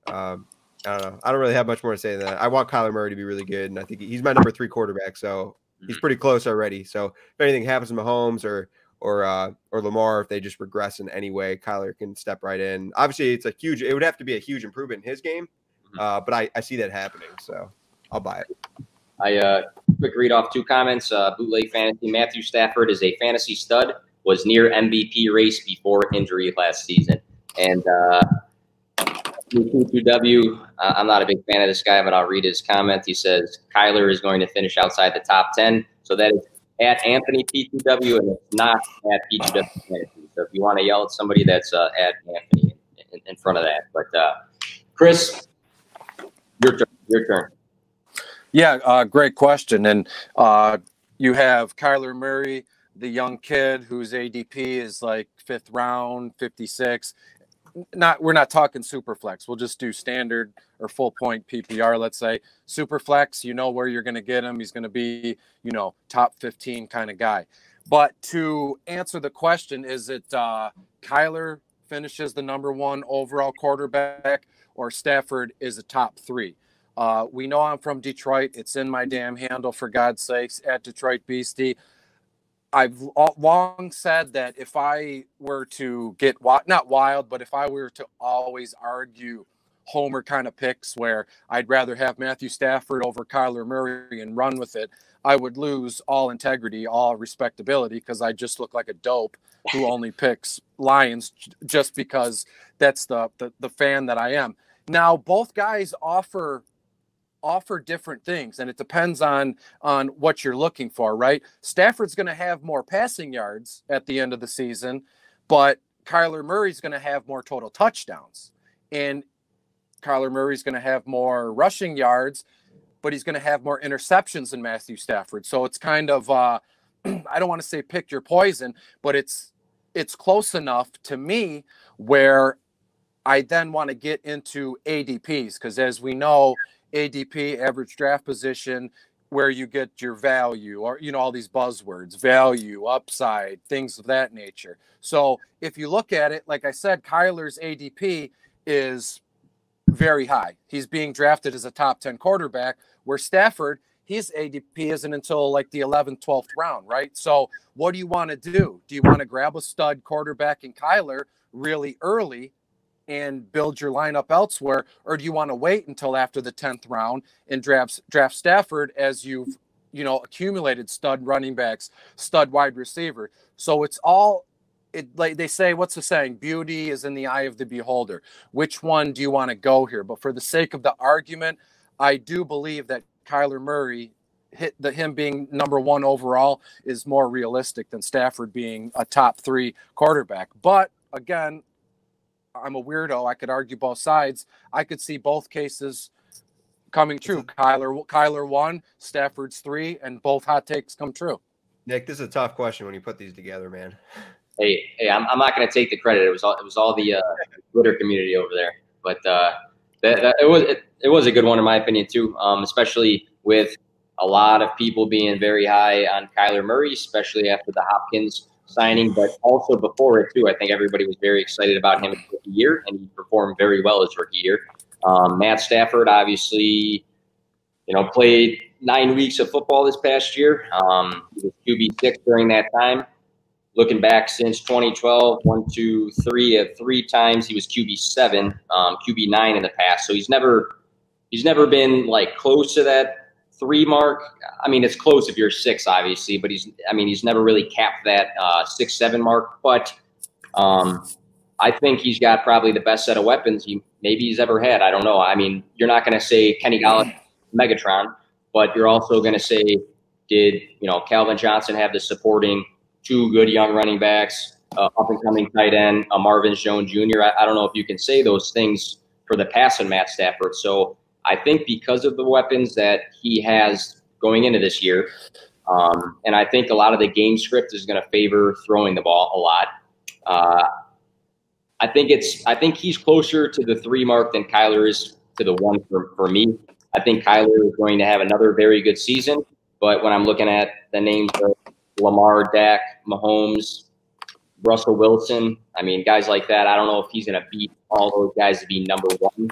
Um, I don't know. I don't really have much more to say than that. I want Kyler Murray to be really good, and I think he's my number three quarterback. So he's mm-hmm. pretty close already. So if anything happens to Mahomes or or uh, or Lamar, if they just regress in any way, Kyler can step right in. Obviously, it's a huge. It would have to be a huge improvement in his game, mm-hmm. uh, but I, I see that happening. So I'll buy it. I uh, quick read off two comments. Uh, bootleg fantasy. Matthew Stafford is a fantasy stud. Was near MVP race before injury last season, and uh, P2W. Uh, I'm not a big fan of this guy, but I'll read his comment. He says Kyler is going to finish outside the top 10. So that is at Anthony P2W, and it's not at P2W. So if you want to yell at somebody, that's uh, at Anthony in, in, front of that. But uh, Chris, your turn. Your turn. Yeah, uh, great question. And uh, you have Kyler Murray, the young kid whose ADP is like fifth round, 56 not we're not talking super flex. We'll just do standard or full point PPR. Let's say super flex. You know where you're going to get him. He's going to be you know top 15 kind of guy. But to answer the question, is it uh, Kyler finishes the number one overall quarterback or Stafford is a top three? Uh, we know I'm from Detroit. It's in my damn handle for God's sakes at Detroit Beastie. I've long said that if I were to get not wild, but if I were to always argue homer kind of picks where I'd rather have Matthew Stafford over Kyler Murray and run with it, I would lose all integrity, all respectability because I just look like a dope who [LAUGHS] only picks Lions just because that's the, the the fan that I am. Now both guys offer offer different things and it depends on on what you're looking for right? Stafford's going to have more passing yards at the end of the season but kyler murray's going to have more total touchdowns and kyler murray's going to have more rushing yards but he's going to have more interceptions than matthew stafford. So it's kind of uh [CLEARS THROAT] i don't want to say pick your poison but it's it's close enough to me where I then want to get into ADPs because, as we know, ADP, average draft position, where you get your value or you know all these buzzwords value upside things of that nature. So if you look at it like i said kyler's adp is very high. He's being drafted as a top 10 quarterback where stafford his adp isn't until like the 11th 12th round right? So what do you want to do? Do you want to grab a stud quarterback in kyler really early and build your lineup elsewhere, or do you want to wait until after the tenth round and draft draft Stafford as you've you know accumulated stud running backs, stud wide receiver? So it's all it like they say what's the saying? Beauty is in the eye of the beholder. Which one do you want to go here? But for the sake of the argument i do believe that kyler murray hit the him being number one overall is more realistic than stafford being a top three quarterback. But again I'm a weirdo. I could argue both sides. I could see both cases coming true. Kyler Kyler one, Stafford's three, and both hot takes come true. Nick, this is a tough question when you put these together, man. [LAUGHS] Hey, hey, I'm, I'm not going to take the credit. It was all it was all the uh, Twitter community over there, but uh, that, that, it was it, it was a good one in my opinion too. Um, especially with a lot of people being very high on Kyler Murray, especially after the Hopkins signing, but also before it too. I think everybody was very excited about him rookie year, and he performed very well his rookie year. Um, Matt Stafford, obviously, you know, played nine weeks of football this past year. Um, he was QB six during that time. Looking back since 2012, one, two, three, uh, three times he was QB seven, um, QB nine in the past. So he's never he's never been like close to that three mark. I mean, it's close if you're six, obviously, but he's I mean he's never really capped that uh, six seven mark. But um, I think he's got probably the best set of weapons he maybe he's ever had. I don't know. I mean, you're not going to say Kenny Golladay, Megatron, but you're also going to say, did you know Calvin Johnson have the supporting two good young running backs, uh, up and coming tight end, uh, Marvin Jones Jr. I, I, don't know if you can say those things for the pass and Matt Stafford. So I think because of the weapons that he has going into this year, um, and I think a lot of the game script is going to favor throwing the ball a lot. Uh, I think it's I think he's closer to the three mark than Kyler is to the one for, for me. I think Kyler is going to have another very good season. But when I'm looking at the names of Lamar, Dak, Mahomes, Russell Wilson, I mean, guys like that, I don't know if he's going to beat all those guys to be number one.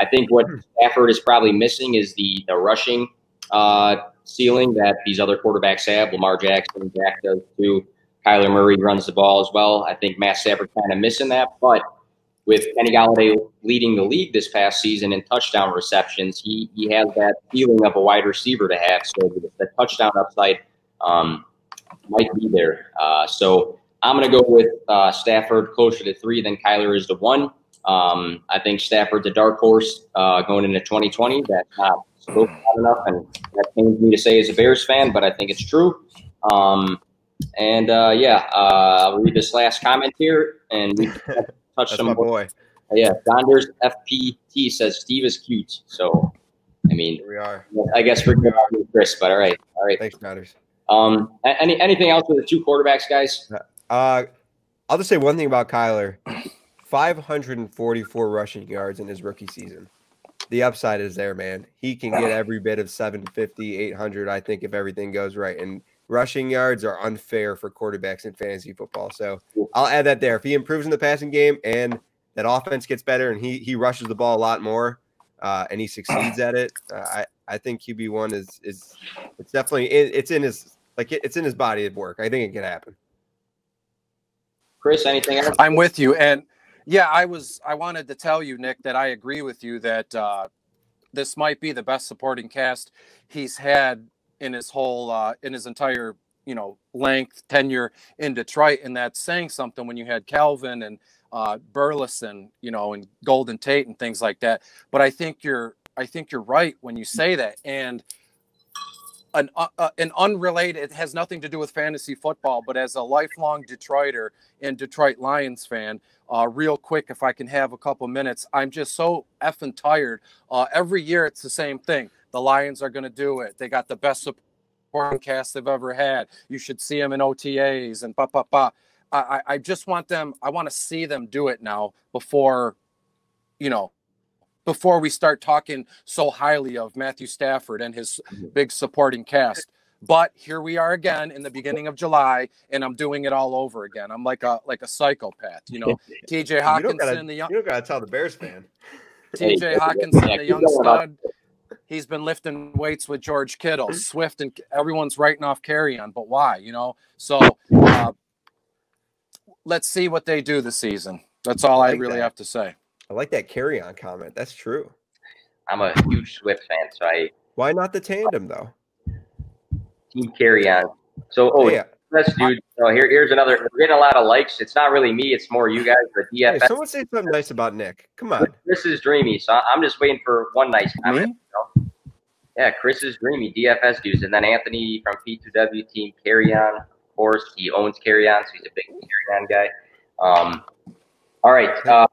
I think what hmm. Stafford is probably missing is the the rushing uh, ceiling that these other quarterbacks have. Lamar Jackson, Dak does too. Kyler Murray runs the ball as well. I think Matt Stafford kind of missing that, but with Kenny Golladay leading the league this past season in touchdown receptions, he he has that feeling of a wide receiver to have. So the, the touchdown upside um, might be there. Uh, so I'm going to go with uh, Stafford closer to three than Kyler is to one. Um, I think Stafford's a dark horse uh, going into 2020. That's not spoken enough, and that pains me to say as a Bears fan, but I think it's true. Um, and uh, yeah, uh, I'll read this last comment here, and we [LAUGHS] touched some. Boy. Yeah, Donders FPT says Steve is cute. So, I mean, Here we are. I guess we're good with Chris, but all right, all right. Thanks, Matters. Um, any anything else with the two quarterbacks, guys? Uh, I'll just say one thing about Kyler: 544 rushing yards in his rookie season. The upside is there, man. He can get every bit of 750, 800. I think if everything goes right, and rushing yards are unfair for quarterbacks in fantasy football. So I'll add that there. If he improves in the passing game and that offense gets better and he he rushes the ball a lot more uh, and he succeeds at it, uh, I I think QB one is is it's definitely it, it's in his like it, it's in his body of work. I think it can happen. Chris, anything else? I'm with you, and yeah, I was. I wanted to tell you, Nick, that I agree with you that uh, this might be the best supporting cast he's had in his whole uh, in his entire you know length tenure in Detroit, and that's saying something when you had Calvin and uh, Burleson, you know, and Golden Tate and things like that. But I think you're I think you're right when you say that, and an uh, uh, an unrelated it has nothing to do with fantasy football but as a lifelong detroiter and detroit lions fan uh, real quick if i can have a couple minutes i'm just so effing tired. Uh, every year it's the same thing. The lions are going to do it. They got the best supporting cast they've ever had. You should see them in otas and pa pa pa I, I just want them i want to see them do it now before you know before we start talking so highly of Matthew Stafford and his mm-hmm. big supporting cast. But here we are again in the beginning of July, and I'm doing it all over again. I'm like a like a psychopath, you know. [LAUGHS] T.J. Hockenson, gotta, the young, you don't gotta tell the Bears fan. [LAUGHS] T.J. Hockenson, the young stud. He's been lifting weights with George Kittle, Swift, and everyone's writing off Kerryon. But why? You know. So uh, let's see what they do this season. That's all I, really have to say. I like that Kerryon comment. That's true. I'm a huge Swift fan, so I. Why not the tandem though? Team Kerryon. So, oh, yeah. Yes, dude. So here, here's another. We're getting a lot of likes. It's not really me. It's more you guys. The DFS. Hey, someone say something nice about Nick. Come on. This is dreamy. So I'm just waiting for one nice comment. You know? Yeah, Chris is dreamy. DFS dudes, and then Anthony from P2W team Kerryon. Of course, he owns Kerryon, so he's a big Kerryon guy. Um, all right. Uh,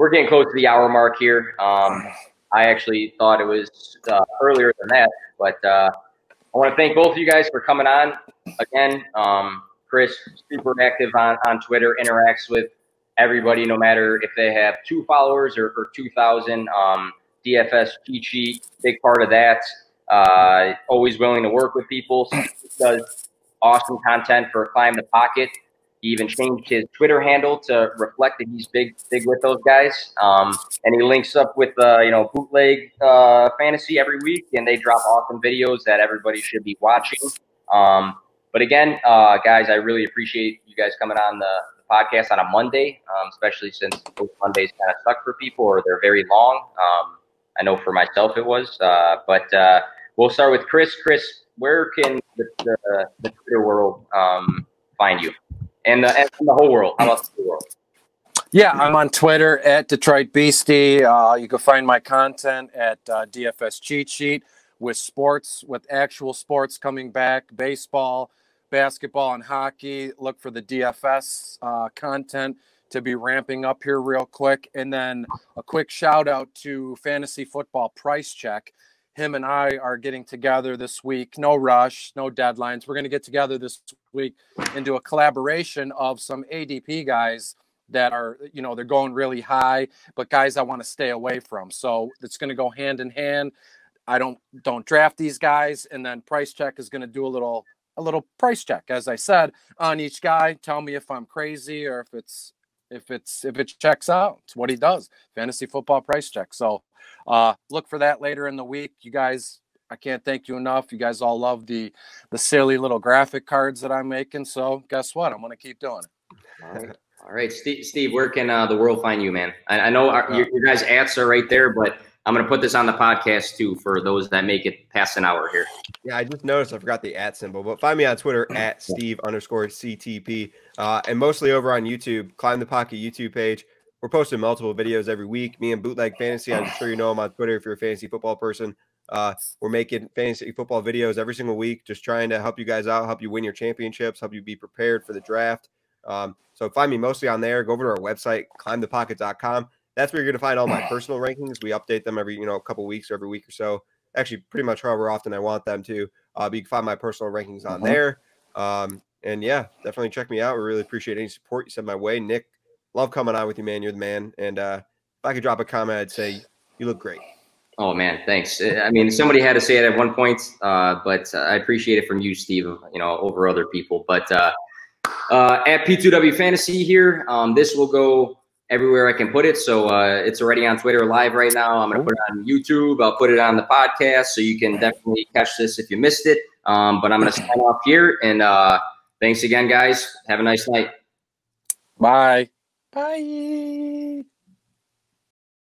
we're getting close to the hour mark here. Um, I actually thought it was uh, earlier than that, but uh, I want to thank both of you guys for coming on again. Um, Chris, super active on, on Twitter, interacts with everybody, no matter if they have two followers or, or 2,000. Um, DFS cheat sheet, big part of that. Uh, always willing to work with people. Does awesome content for Climb the Pocket. He even changed his Twitter handle to reflect that he's big, big with those guys. Um, and he links up with, uh, you know, bootleg uh, fantasy every week, and they drop awesome videos that everybody should be watching. Um, but again, uh, guys, I really appreciate you guys coming on the, the podcast on a Monday, um, especially since Mondays kind of suck for people or they're very long. Um, I know for myself it was, uh, but uh, we'll start with Chris. Chris, where can the, the, the Twitter world um, find you? And the, and the whole world. The world? Yeah, I'm on Twitter at Detroit Beastie. Uh, you can find my content at uh, DFS Cheat Sheet with sports, with actual sports coming back, baseball, basketball, and hockey. Look for the DFS uh, content to be ramping up here real quick. And then a quick shout out to Fantasy Football Price Check him and I are getting together this week. No rush, no deadlines. We're going to get together this week and do a collaboration of some ADP guys that are, you know, they're going really high, but guys I want to stay away from. So it's going to go hand in hand. I don't don't draft these guys, and then Price Check is going to do a little a little price check, as I said, on each guy. Tell me if I'm crazy or if it's if it's if it checks out. It's what he does. Fantasy football price check. So uh, look for that later in the week. You guys, I can't thank you enough. You guys all love the the silly little graphic cards that I'm making. So guess what? I'm gonna keep doing it. All right, all right, Steve. Steve, where can uh, the world find you, man? I, I know our, your, your guys' ads are right there, but I'm going to put this on the podcast too for those that make it past an hour here. Yeah, I just noticed I forgot the at symbol, but find me on Twitter [CLEARS THROAT] at Steve underscore CTP uh, and mostly over on YouTube. Climb the Pocket YouTube page. We're posting multiple videos every week. Me and Bootleg Fantasy. I'm sure you know them on Twitter if you're a fantasy football person. Uh, we're making fantasy football videos every single week, just trying to help you guys out, help you win your championships, help you be prepared for the draft. Um, so find me mostly on there. Go over to our website, climbthepocket.com. That's where you're going to find all my [CLEARS THROAT] personal rankings. We update them every, you know, a couple weeks or every week or so. Actually, pretty much however often I want them to. Uh, but you can find my personal rankings on mm-hmm. there. Um, and yeah, definitely check me out. We really appreciate any support you send my way. Nick, love coming on with you, man. You're the man. And uh, if I could drop a comment, I'd say you look great. Oh man, thanks. I mean, somebody had to say it at one point, uh, but I appreciate it from you, Steve. You know, over other people. But uh, uh, at P2W Fantasy here, um, this will go everywhere I can put it. So uh, it's already on Twitter live right now. I'm going to put it on YouTube. I'll put it on the podcast, so you can definitely catch this if you missed it. Um, but I'm going to sign off here, and uh, thanks again, guys. Have a nice night. Bye. Bye.